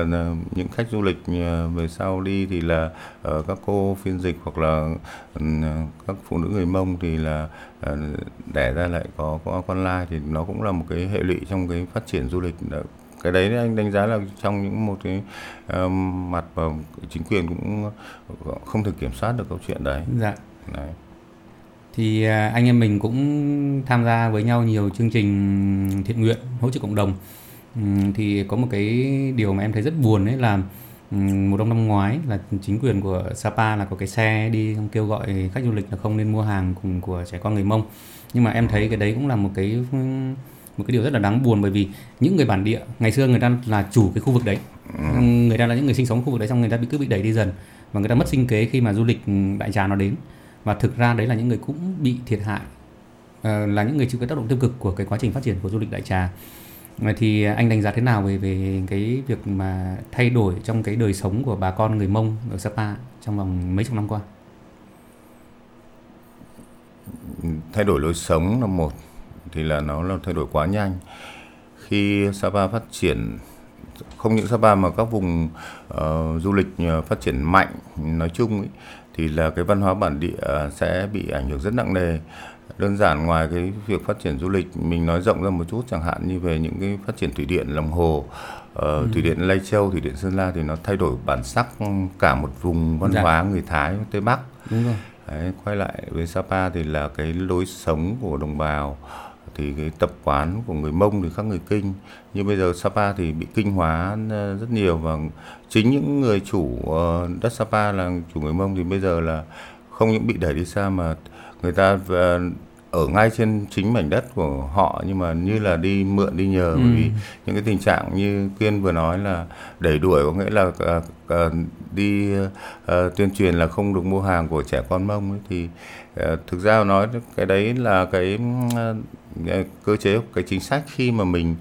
uh, những khách du lịch uh, về sau đi thì là uh, các cô phiên dịch hoặc là uh, các phụ nữ người mông thì là uh, đẻ ra lại có có con lai thì nó cũng là một cái hệ lụy trong cái phát triển du lịch cái đấy anh đánh giá là trong những một cái uh, mặt và chính quyền cũng không thể kiểm soát được câu chuyện đấy. Dạ. Đấy. Thì uh, anh em mình cũng tham gia với nhau nhiều chương trình thiện nguyện hỗ trợ cộng đồng. Um, thì có một cái điều mà em thấy rất buồn đấy là um, một đông năm ngoái là chính quyền của Sapa là có cái xe đi kêu gọi khách du lịch là không nên mua hàng cùng của trẻ con người Mông. Nhưng mà em thấy cái đấy cũng là một cái một cái điều rất là đáng buồn bởi vì những người bản địa ngày xưa người ta là chủ cái khu vực đấy ừ. người ta là những người sinh sống khu vực đấy xong người ta bị cứ bị đẩy đi dần và người ta mất sinh kế khi mà du lịch đại trà nó đến và thực ra đấy là những người cũng bị thiệt hại uh, là những người chịu cái tác động tiêu cực của cái quá trình phát triển của du lịch đại trà Ờ, thì anh đánh giá thế nào về về cái việc mà thay đổi trong cái đời sống của bà con người Mông ở Sapa trong vòng mấy chục năm qua? Thay đổi lối sống là một thì là nó là thay đổi quá nhanh khi Sapa phát triển không những Sapa mà các vùng uh, du lịch ờ, phát triển mạnh nói chung ấy, thì là cái văn hóa bản địa sẽ bị ảnh hưởng rất nặng nề đơn giản ngoài cái việc phát triển du lịch mình nói rộng ra một chút chẳng hạn như về những cái phát triển thủy điện lòng hồ uh, ừ. thủy điện Lai Châu thủy điện Sơn La thì nó thay đổi bản sắc cả một vùng văn dạ. hóa người Thái Tây Bắc Đúng rồi. Đấy, quay lại với Sapa thì là cái lối sống của đồng bào thì cái tập quán của người Mông thì khác người Kinh như bây giờ Sapa thì bị kinh hóa ờ, rất nhiều và chính những người chủ ờ, đất Sapa là chủ người Mông thì bây giờ là không những bị đẩy đi xa mà người ta ờ, ở ngay trên chính mảnh đất của họ nhưng mà như là đi mượn đi nhờ ừ. bởi vì những cái tình trạng như Kiên vừa nói là đẩy đuổi có nghĩa là uh, uh, đi uh, tuyên truyền là không được mua hàng của trẻ con mông ấy, thì uh, thực ra nói cái đấy là cái uh, cơ chế cái chính sách khi mà mình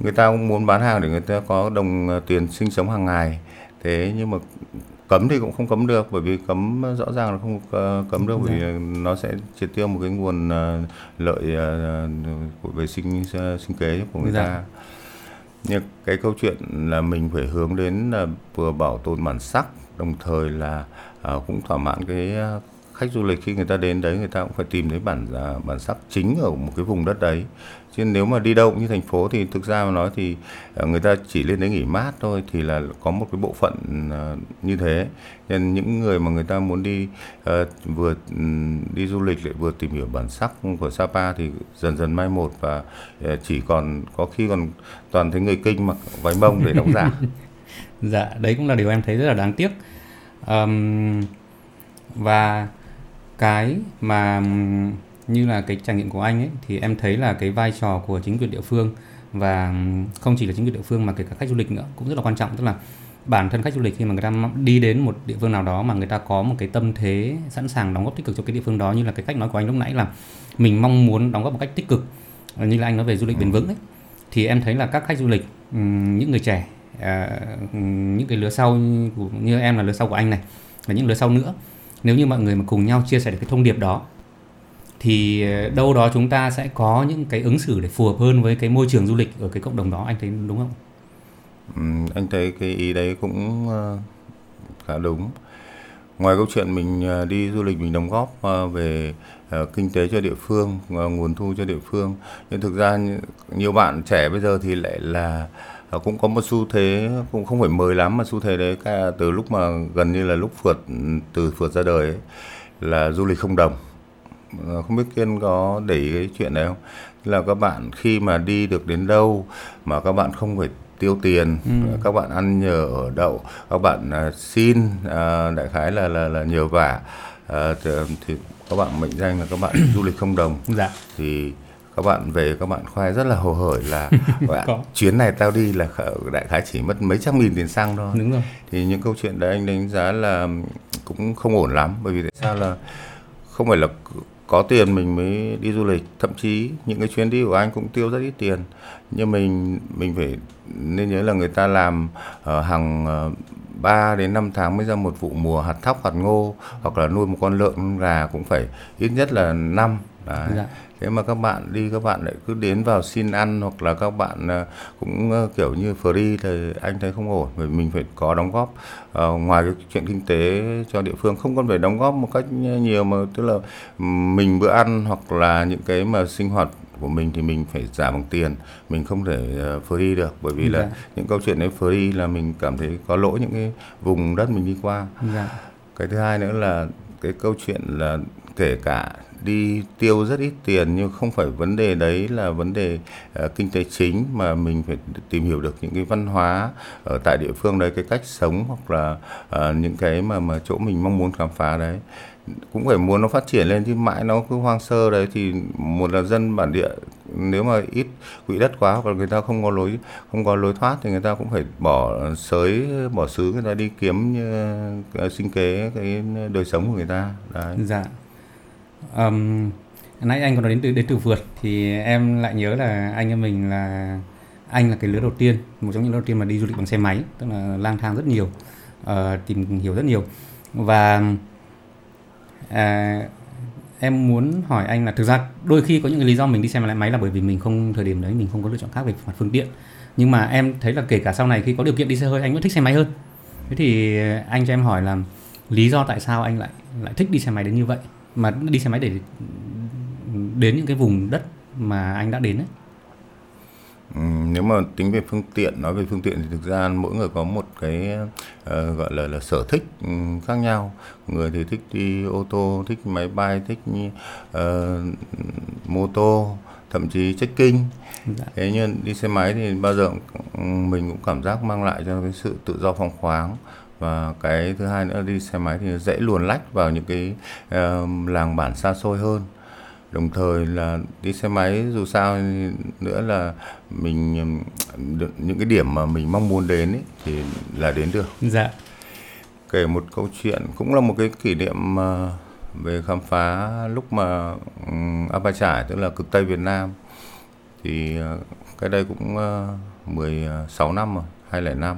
người ta cũng muốn bán hàng để người ta có đồng tiền sinh sống hàng ngày thế nhưng mà cấm thì cũng không cấm được bởi vì cấm rõ ràng là không ờ, cấm được bởi vì nó sẽ triệt tiêu một cái nguồn ờ, lợi ờ, của về sinh sinh kế của người Dạ. ta nhưng cái câu chuyện là mình phải hướng đến là vừa bảo tồn bản sắc đồng thời là cũng thỏa mãn cái khách du lịch khi người ta đến đấy người ta cũng phải tìm thấy bản à, bản sắc chính ở một cái vùng đất đấy. Chứ nếu mà đi đâu cũng như thành phố thì thực ra mà nói thì ờ, người ta chỉ lên đấy nghỉ mát thôi thì là có một cái bộ phận ờ, như thế. Nên những người mà người ta muốn đi ờ, vừa đi du lịch lại vừa tìm hiểu bản sắc của Sapa thì dần dần mai một và chỉ còn có khi còn toàn thấy người kinh mặc váy mông để đóng giả. Dạ, đấy cũng là điều em thấy rất là đáng tiếc. um, và cái mà như là cái trải nghiệm của anh ấy thì em thấy là cái vai trò của chính quyền địa phương và không chỉ là chính quyền địa phương mà kể cả khách du lịch nữa cũng rất là quan trọng. Tức là bản thân khách du lịch khi mà người ta đi đến một địa phương nào đó mà người ta có một cái tâm thế sẵn sàng đóng góp tích cực cho cái địa phương đó như là cái cách nói của anh lúc nãy là mình mong muốn đóng góp một cách tích cực Ờ, như là anh nói về du lịch bền vững ấy thì em thấy là các khách du lịch những người trẻ ừm, những cái lứa sau như em là lứa sau của anh này và những lứa sau nữa nếu như mọi người mà cùng nhau chia sẻ được cái thông điệp đó thì ờ, đâu đó chúng ta sẽ có những cái ứng xử để phù hợp hơn với cái môi trường du lịch ở cái cộng đồng đó anh thấy đúng không? ừ, anh thấy cái ý đấy cũng ờ, khá đúng. Ngoài câu chuyện mình ờ, đi du lịch mình đóng góp về kinh tế cho địa phương, nguồn thu cho địa phương, nhưng thực ra nhiều bạn trẻ bây giờ thì lại là ờ, cũng có một xu thế cũng không phải mới lắm mà xu thế đấy cả từ lúc mà gần như là lúc phượt từ phượt ra đời ấy, là du lịch không đồng. Ờ, không biết Kiên có để ý cái chuyện này không? Là các bạn khi mà đi được đến đâu mà các bạn không phải tiêu tiền, các bạn ăn nhờ ở đậu, các bạn à, xin à, đại khái là là là nhờ vả à, thì, thì các bạn mệnh danh là các bạn du lịch không đồng Dạ. thì các bạn về các bạn khoe rất là hồ hởi là "Bạn, chuyến này tao đi là đại khái chỉ mất mấy trăm nghìn tiền xăng thôi. Đúng rồi. thì những câu chuyện đấy anh đánh giá là cũng không ổn lắm bởi vì tại sao là không phải là có tiền mình mới đi du lịch thậm chí những cái chuyến đi của anh cũng tiêu rất ít tiền. Nhưng mình mình phải nên nhớ là người ta làm ờ, hàng uh, 3 đến 5 tháng mới ra một vụ mùa hạt thóc hạt ngô hoặc là nuôi một con lợn gà cũng phải ít nhất là năm Đấy. Dạ. thế mà các bạn đi các bạn lại cứ đến vào xin ăn hoặc là các bạn ờ, cũng ờ, kiểu như free thì anh thấy không ổn bởi vì mình phải có đóng góp Ờ, ngoài cái chuyện kinh tế cho địa phương không cần phải đóng góp một cách nhiều mà tức là mình bữa ăn hoặc là những cái mà sinh hoạt của mình thì mình phải trả bằng tiền mình không thể free được bởi vì là Dạ. những câu chuyện đấy free là mình cảm thấy có lỗi những cái vùng đất mình đi qua Dạ. cái thứ hai nữa là cái câu chuyện là kể cả đi tiêu rất ít tiền nhưng không phải vấn đề đấy là vấn đề uh, kinh tế chính mà mình phải tìm hiểu được những cái văn hóa ở tại địa phương đấy cái cách sống hoặc là uh, những cái mà mà chỗ mình mong muốn khám phá đấy cũng phải muốn nó phát triển lên chứ mãi nó cứ hoang sơ đấy thì một là dân bản địa nếu mà ít quỹ đất quá hoặc là người ta không có lối không có lối thoát thì người ta cũng phải bỏ sới bỏ xứ người ta đi kiếm như, sinh kế cái đời sống của người ta đấy Dạ. Um, nãy anh còn nói đến từ đến từ vượt thì em lại nhớ là anh em mình là anh là cái lứa đầu tiên một trong những lứa đầu tiên mà đi du lịch bằng xe máy tức là lang thang rất nhiều uh, tìm hiểu rất nhiều. Và uh, em muốn hỏi anh là thực ra đôi khi có những cái lý do mình đi xe máy là bởi vì mình không thời điểm đấy mình không có lựa chọn khác về mặt phương tiện. Nhưng mà em thấy là kể cả sau này khi có điều kiện đi xe hơi anh vẫn thích xe máy hơn. Thế thì anh cho em hỏi là lý do tại sao anh lại lại thích đi xe máy đến như vậy? Mà đi xe máy để đến những cái vùng đất mà anh đã đến ấy. Ừm, nếu mà tính về phương tiện nói về phương tiện thì thực ra mỗi người có một cái ờ, gọi là là sở thích ừm, khác nhau. Người thì thích đi ô tô thích máy bay thích ờ, mô tô thậm chí trekking. Dạ. thế nhưng đi xe máy thì bao giờ cũng- mình cũng cảm giác mang lại cho cái sự tự do phóng khoáng và cái thứ hai nữa là đi xe máy thì dễ luồn lách vào những cái ờ, làng bản xa xôi hơn. Đồng thời là đi xe máy dù sao nữa là mình những cái điểm mà mình mong muốn đến ấy, thì là đến được. Dạ. Kể một câu chuyện cũng là một cái kỷ niệm mà về khám phá lúc mà Apa Trải tức là cực Tây Việt Nam. Thì ờ, cái đây cũng uh, 16 năm rồi, 2005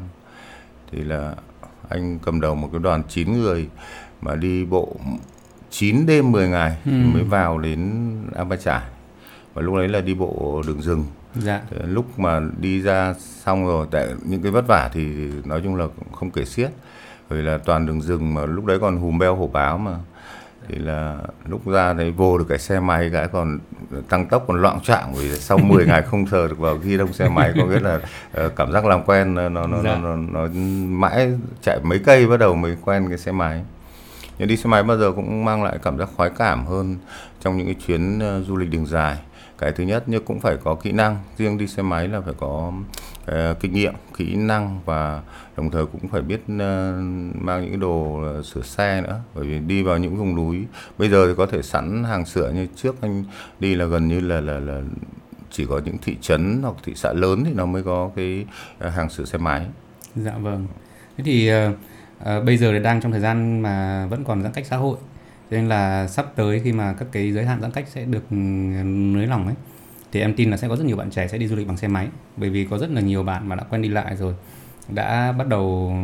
thì là anh cầm đầu một cái đoàn 9 người mà đi bộ 9 đêm 10 ngày ừ. mới vào đến An Ba Trải và lúc đấy là đi bộ đường rừng dạ. lúc mà đi ra xong rồi tại những cái vất vả thì nói chung là cũng không kể xiết vì là toàn đường rừng mà lúc đấy còn hùm beo hổ báo mà thì là lúc ra đấy vô được cái xe máy cái còn tăng tốc còn loạn trạng vì sau 10 ngày không sờ được vào ghi đông xe máy có nghĩa là uh, cảm giác làm quen nó nó, dạ. nó, nó nó mãi chạy mấy cây bắt đầu mới quen cái xe máy. Nhưng đi xe máy bao giờ cũng mang lại cảm giác khoái cảm hơn trong những cái chuyến uh, du lịch đường dài. Cái thứ nhất nhưng cũng phải có kỹ năng. Riêng đi xe máy là phải có Ờ, kinh nghiệm kỹ năng và đồng thời cũng phải biết ờ, mang những cái đồ ờ, sửa xe nữa. Bởi vì đi vào những vùng núi bây giờ thì có thể sẵn hàng sửa như trước anh đi là gần như là là là chỉ có những thị trấn hoặc thị xã lớn thì nó mới có cái hàng sửa xe máy. Dạ vâng. Thế thì uh, uh, bây giờ thì đang trong thời gian mà vẫn còn giãn cách xã hội cho nên là sắp tới khi mà các cái giới hạn giãn cách sẽ được ừ, nới lỏng ấy thì em tin là sẽ có rất nhiều bạn trẻ sẽ đi du lịch bằng xe máy. Bởi vì có rất là nhiều bạn mà đã quen đi lại rồi. Đã bắt đầu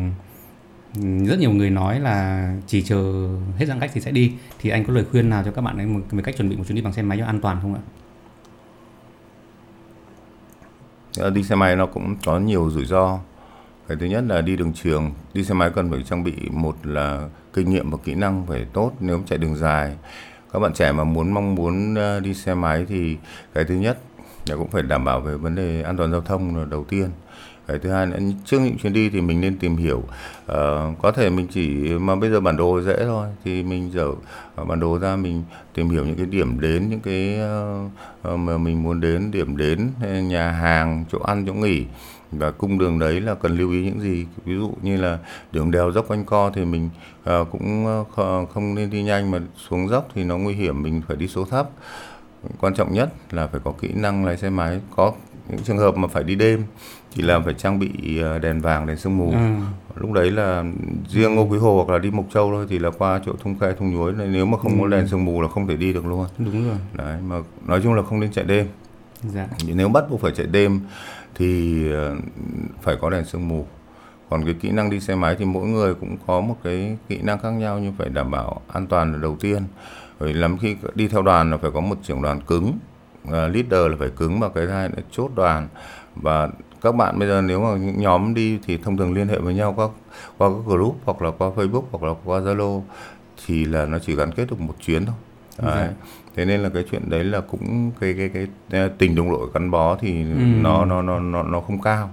rất nhiều người nói là chỉ chờ hết giãn cách thì sẽ đi. Thì anh có lời khuyên nào cho các bạn ấy một, về cách chuẩn bị một chuyến đi bằng xe máy cho an toàn không ạ? Ờ, đi xe máy nó cũng có nhiều rủi ro. Cái thứ nhất là đi đường trường đi xe máy cần phải trang bị một là kinh nghiệm và kỹ năng phải tốt. Nếu chạy đường dài các bạn trẻ mà muốn mong muốn ờ, đi xe máy thì cái thứ nhất là cũng phải đảm bảo về vấn đề an toàn giao thông là đầu tiên. Cái thứ hai là trước những chuyến đi thì mình nên tìm hiểu uh, có thể mình chỉ mà bây giờ bản đồ dễ thôi thì mình dở ờ, bản đồ ra mình tìm hiểu những cái điểm đến những cái uh, mà mình muốn đến điểm đến nhà hàng chỗ ăn chỗ nghỉ và cung đường đấy là cần lưu ý những gì? Ví dụ như là đường đèo dốc quanh co thì mình uh, cũng uh, không nên đi nhanh mà xuống dốc thì nó nguy hiểm mình phải đi số thấp. Quan trọng nhất là phải có kỹ năng lái xe máy. Có những trường hợp mà phải đi đêm thì là phải trang bị ờ, đèn vàng đèn sương mù. Ừ. lúc đấy là riêng ngô quý hồ hoặc là đi mộc châu thôi thì là qua chỗ thung khe thung nhuối nếu mà không ừ. có đèn sương mù là không thể đi được luôn. Đúng rồi. Đấy mà nói chung là không nên chạy đêm. Dạ. nếu bắt buộc phải chạy đêm thì ờ, phải có đèn sương mù còn cái kỹ năng đi xe máy thì mỗi người cũng có một cái kỹ năng khác nhau nhưng phải đảm bảo an toàn là đầu tiên bởi lắm khi đi theo đoàn là phải có một trưởng đoàn cứng uh, leader là phải cứng và cái hai là chốt đoàn và các bạn bây giờ nếu mà những nhóm đi thì thông thường liên hệ với nhau qua qua các group hoặc là qua Facebook hoặc là qua Zalo thì là nó chỉ gắn kết được một chuyến thôi. Đấy. Dạ. Thế nên là cái chuyện đấy là cũng cái cái cái, cái tình đồng đội gắn bó thì ừ. nó nó nó nó nó không cao.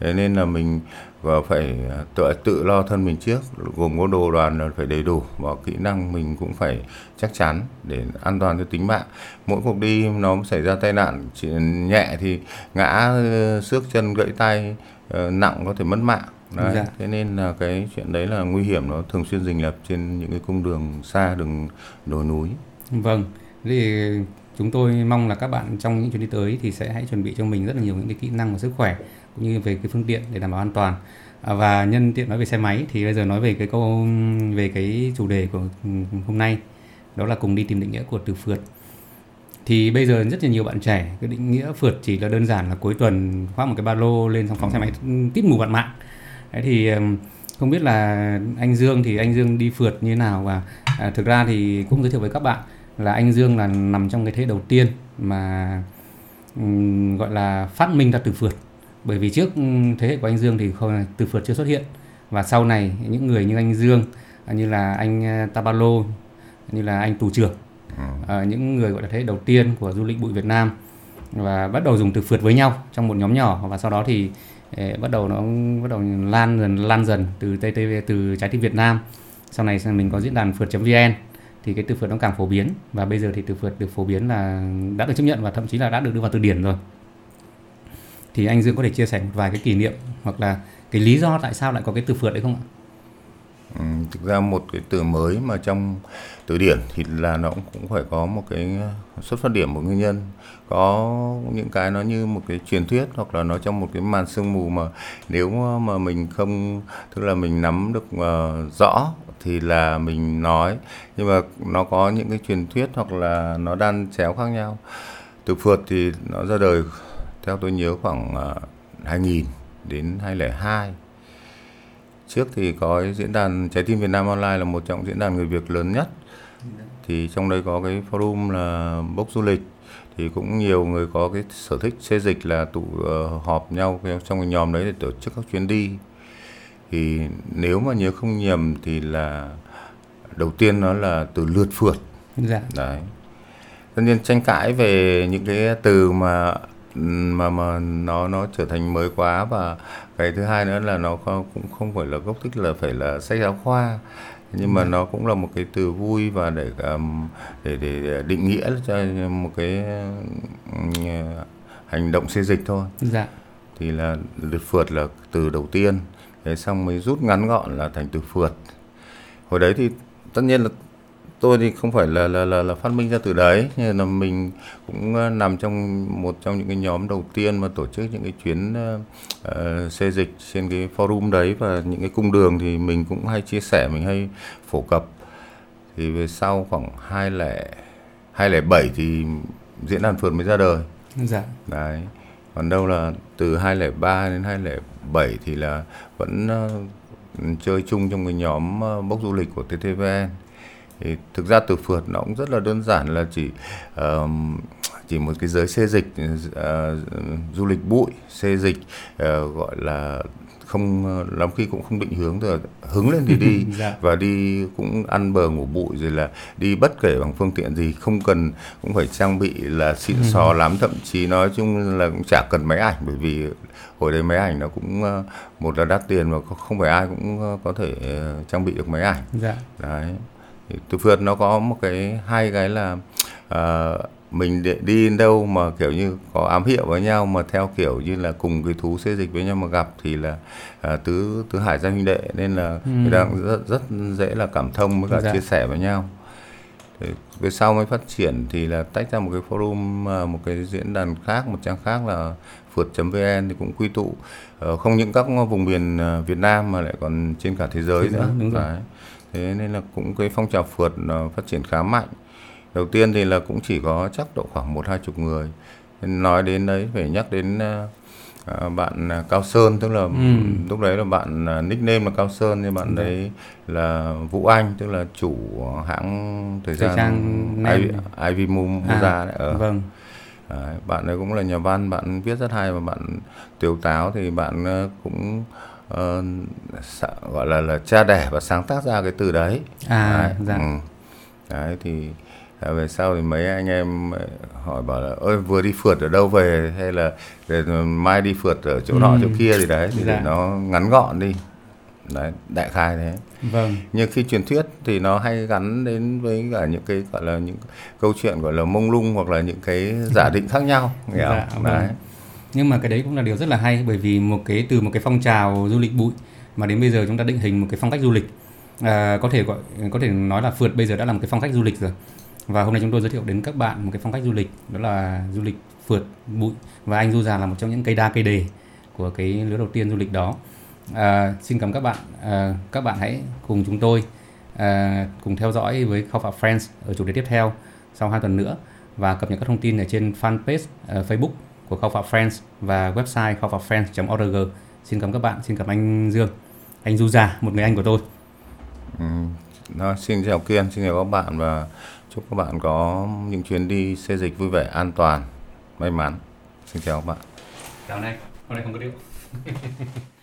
Thế nên là mình và phải tự tự lo thân mình trước gồm có đồ đoàn là phải đầy đủ và kỹ năng mình cũng phải chắc chắn để an toàn cho tính mạng mỗi cuộc đi nó xảy ra tai nạn chỉ nhẹ thì ngã xước chân gãy tay ờ, nặng có thể mất mạng đấy dạ. thế nên là cái chuyện đấy là nguy hiểm nó thường xuyên rình rập trên những cái cung đường xa đường đồi núi vâng thì chúng tôi mong là các bạn trong những chuyến đi tới thì sẽ hãy chuẩn bị cho mình rất là nhiều những cái kỹ năng và sức khỏe cũng như về cái phương tiện để đảm bảo an toàn. À, và nhân tiện nói về xe máy thì bây giờ nói về cái câu về cái chủ đề của hôm nay đó là cùng đi tìm định nghĩa của từ phượt. Thì bây giờ rất là nhiều bạn trẻ cái định nghĩa phượt chỉ là đơn giản là cuối tuần khoác một cái ba lô lên xong phóng xe máy ừ, tít mù bạn mạng. Đấy thì không biết là anh Dương thì anh Dương đi phượt như thế nào và à, thực ra thì cũng giới thiệu với các bạn là anh Dương là nằm trong cái thế đầu tiên mà um, gọi là phát minh ra từ phượt. Bởi vì trước thế hệ của anh Dương thì không từ phượt chưa xuất hiện. Và sau này những người như anh Dương như là anh à, Tabalo như là anh tù trưởng à, những người gọi là thế hệ đầu tiên của du lịch bụi Việt Nam và bắt đầu dùng từ phượt với nhau trong một nhóm nhỏ. Và sau đó thì eh, bắt đầu nó bắt đầu lan dần lan dần từ TTV từ trái tim Việt Nam. Sau này mình có diễn đàn phượt.vn thì cái từ phượt nó càng phổ biến. Và bây giờ thì từ phượt được phổ biến là đã được chấp nhận và thậm chí là đã được đưa vào từ điển rồi. Thì anh Dương có thể chia sẻ một vài cái kỷ niệm hoặc là cái lý do tại sao lại có cái từ phượt đấy không ạ? Ừ, thực ra một cái từ mới mà trong từ điển thì là nó cũng phải có một cái xuất phát điểm một nguyên nhân. Có những cái nó như một cái truyền thuyết hoặc là nó trong một cái màn sương mù mà nếu mà mình không tức là mình nắm được uh, rõ thì là mình nói. Nhưng mà nó có những cái truyền thuyết hoặc là nó đan chéo khác nhau. Từ phượt thì nó ra đời theo tôi nhớ khoảng à, 2000 đến 2002 trước thì có cái diễn đàn trái tim Việt Nam online là một trong diễn đàn người Việt lớn nhất. Thì trong đây có cái forum là bốc du lịch. Thì cũng nhiều người có cái sở thích xê dịch là tụ uh, họp nhau trong cái nhóm đấy để tổ chức các chuyến đi thì nếu mà nhớ không nhầm thì là đầu tiên nó là từ lượt phượt. Dạ. đấy. Tất nhiên tranh cãi về những cái từ mà mà mà nó nó trở thành mới quá và cái thứ hai nữa là nó cũng không phải là gốc tích là phải là sách giáo khoa. Nhưng mà ừ. nó cũng là một cái từ vui và để để để định nghĩa cho một cái hành động xê dịch thôi. Dạ. Thì là lượt phượt là từ đầu tiên thế xong mới rút ngắn gọn là thành từ phượt. Hồi đấy thì tất nhiên là tôi thì không phải là là là, là phát minh ra từ đấy nhưng là mình cũng ờ, nằm trong một trong những cái nhóm đầu tiên mà tổ chức những cái chuyến uh, xê dịch trên cái forum đấy và những cái cung đường thì mình cũng hay chia sẻ mình hay phổ cập. Thì về sau khoảng hai lẻ hai lẻ bảy thì diễn đàn phượt mới ra đời. Dạ. Đấy. Còn đâu là từ 203 đến 207 thì là vẫn uh, chơi chung trong cái nhóm uh, bốc du lịch của TTVN thì thực ra từ phượt nó cũng rất là đơn giản là chỉ uh, chỉ một cái giới xê dịch uh, du lịch bụi xê dịch uh, gọi là không lắm khi cũng không định hướng rồi hứng lên thì đi. Dạ. và đi cũng ăn bờ ngủ bụi rồi là đi bất kể bằng phương tiện gì không cần cũng phải trang bị là xịn sò lắm. Thậm chí nói chung là cũng chả cần máy ảnh bởi vì hồi đấy máy ảnh nó cũng một là đắt tiền mà không phải ai cũng có thể trang bị được máy ảnh dạ. đấy từ phượt nó có một cái hai cái là uh, mình để đi đâu mà kiểu như có ám hiệu với nhau mà theo kiểu như là cùng cái thú xê dịch với nhau mà gặp thì là uh, tứ tứ hải gia huynh đệ nên là ừ. người ta rất rất dễ là cảm thông với cả dạ. chia sẻ với nhau thì về sau mới phát triển thì là tách ra một cái forum à, một cái diễn đàn khác một trang khác là phượt.vn thì cũng quy tụ uh, không những các vùng miền Việt Nam mà lại còn trên cả thế giới nữa đúng rồi. Đấy thế nên là cũng cái phong trào phượt nó phát triển khá mạnh đầu tiên thì là cũng chỉ có chắc độ khoảng một hai chục người nói đến đấy phải nhắc đến bạn Cao Sơn tức là ừ. lúc đấy là bạn nickname là Cao Sơn nhưng bạn ừ. đấy là Vũ Anh tức là chủ hãng thời, thời gian Ivy, Ivy Moza à, đấy ở vâng. Đấy, bạn ấy cũng là nhà văn bạn viết rất hay và bạn tiểu táo thì bạn uh, cũng uh, gọi là là cha đẻ và sáng tác ra cái từ đấy à đấy, dạ. ừ. đấy thì à, về sau thì mấy anh em hỏi bảo là ơi vừa đi phượt ở đâu về hay là để mai đi phượt ở chỗ ừ. nọ chỗ kia thì đấy thì dạ. để nó ngắn gọn đi đấy đại khai thế. Vâng. Nhưng khi truyền thuyết thì nó hay gắn đến với cả những cái gọi là những câu chuyện gọi là mông lung hoặc là những cái giả định khác nhau. Hiểu dạ, không? Vâng. đấy. Nhưng mà cái đấy cũng là điều rất là hay bởi vì một cái từ một cái phong trào du lịch bụi mà đến bây giờ chúng ta định hình một cái phong cách du lịch à, có thể gọi có thể nói là phượt bây giờ đã là một cái phong cách du lịch rồi. Và hôm nay chúng tôi giới thiệu đến các bạn một cái phong cách du lịch đó là du lịch phượt bụi. Và anh du già là một trong những cây đa cây đề của cái lứa đầu tiên du lịch đó à, xin cảm các bạn à, các bạn hãy cùng chúng tôi à, cùng theo dõi với khao phạm friends ở chủ đề tiếp theo sau hai tuần nữa và cập nhật các thông tin ở trên fanpage uh, facebook của Khao Phạm Friends và website khao phạm friends.org. Xin cảm các bạn, xin cảm anh Dương, anh Du Già, một người anh của tôi. Ừ, đó, xin chào Kiên, xin chào các bạn và chúc các bạn có những chuyến đi xe dịch vui vẻ, an toàn, may mắn. Xin chào các bạn. Chào anh, hôm nay không có điệu.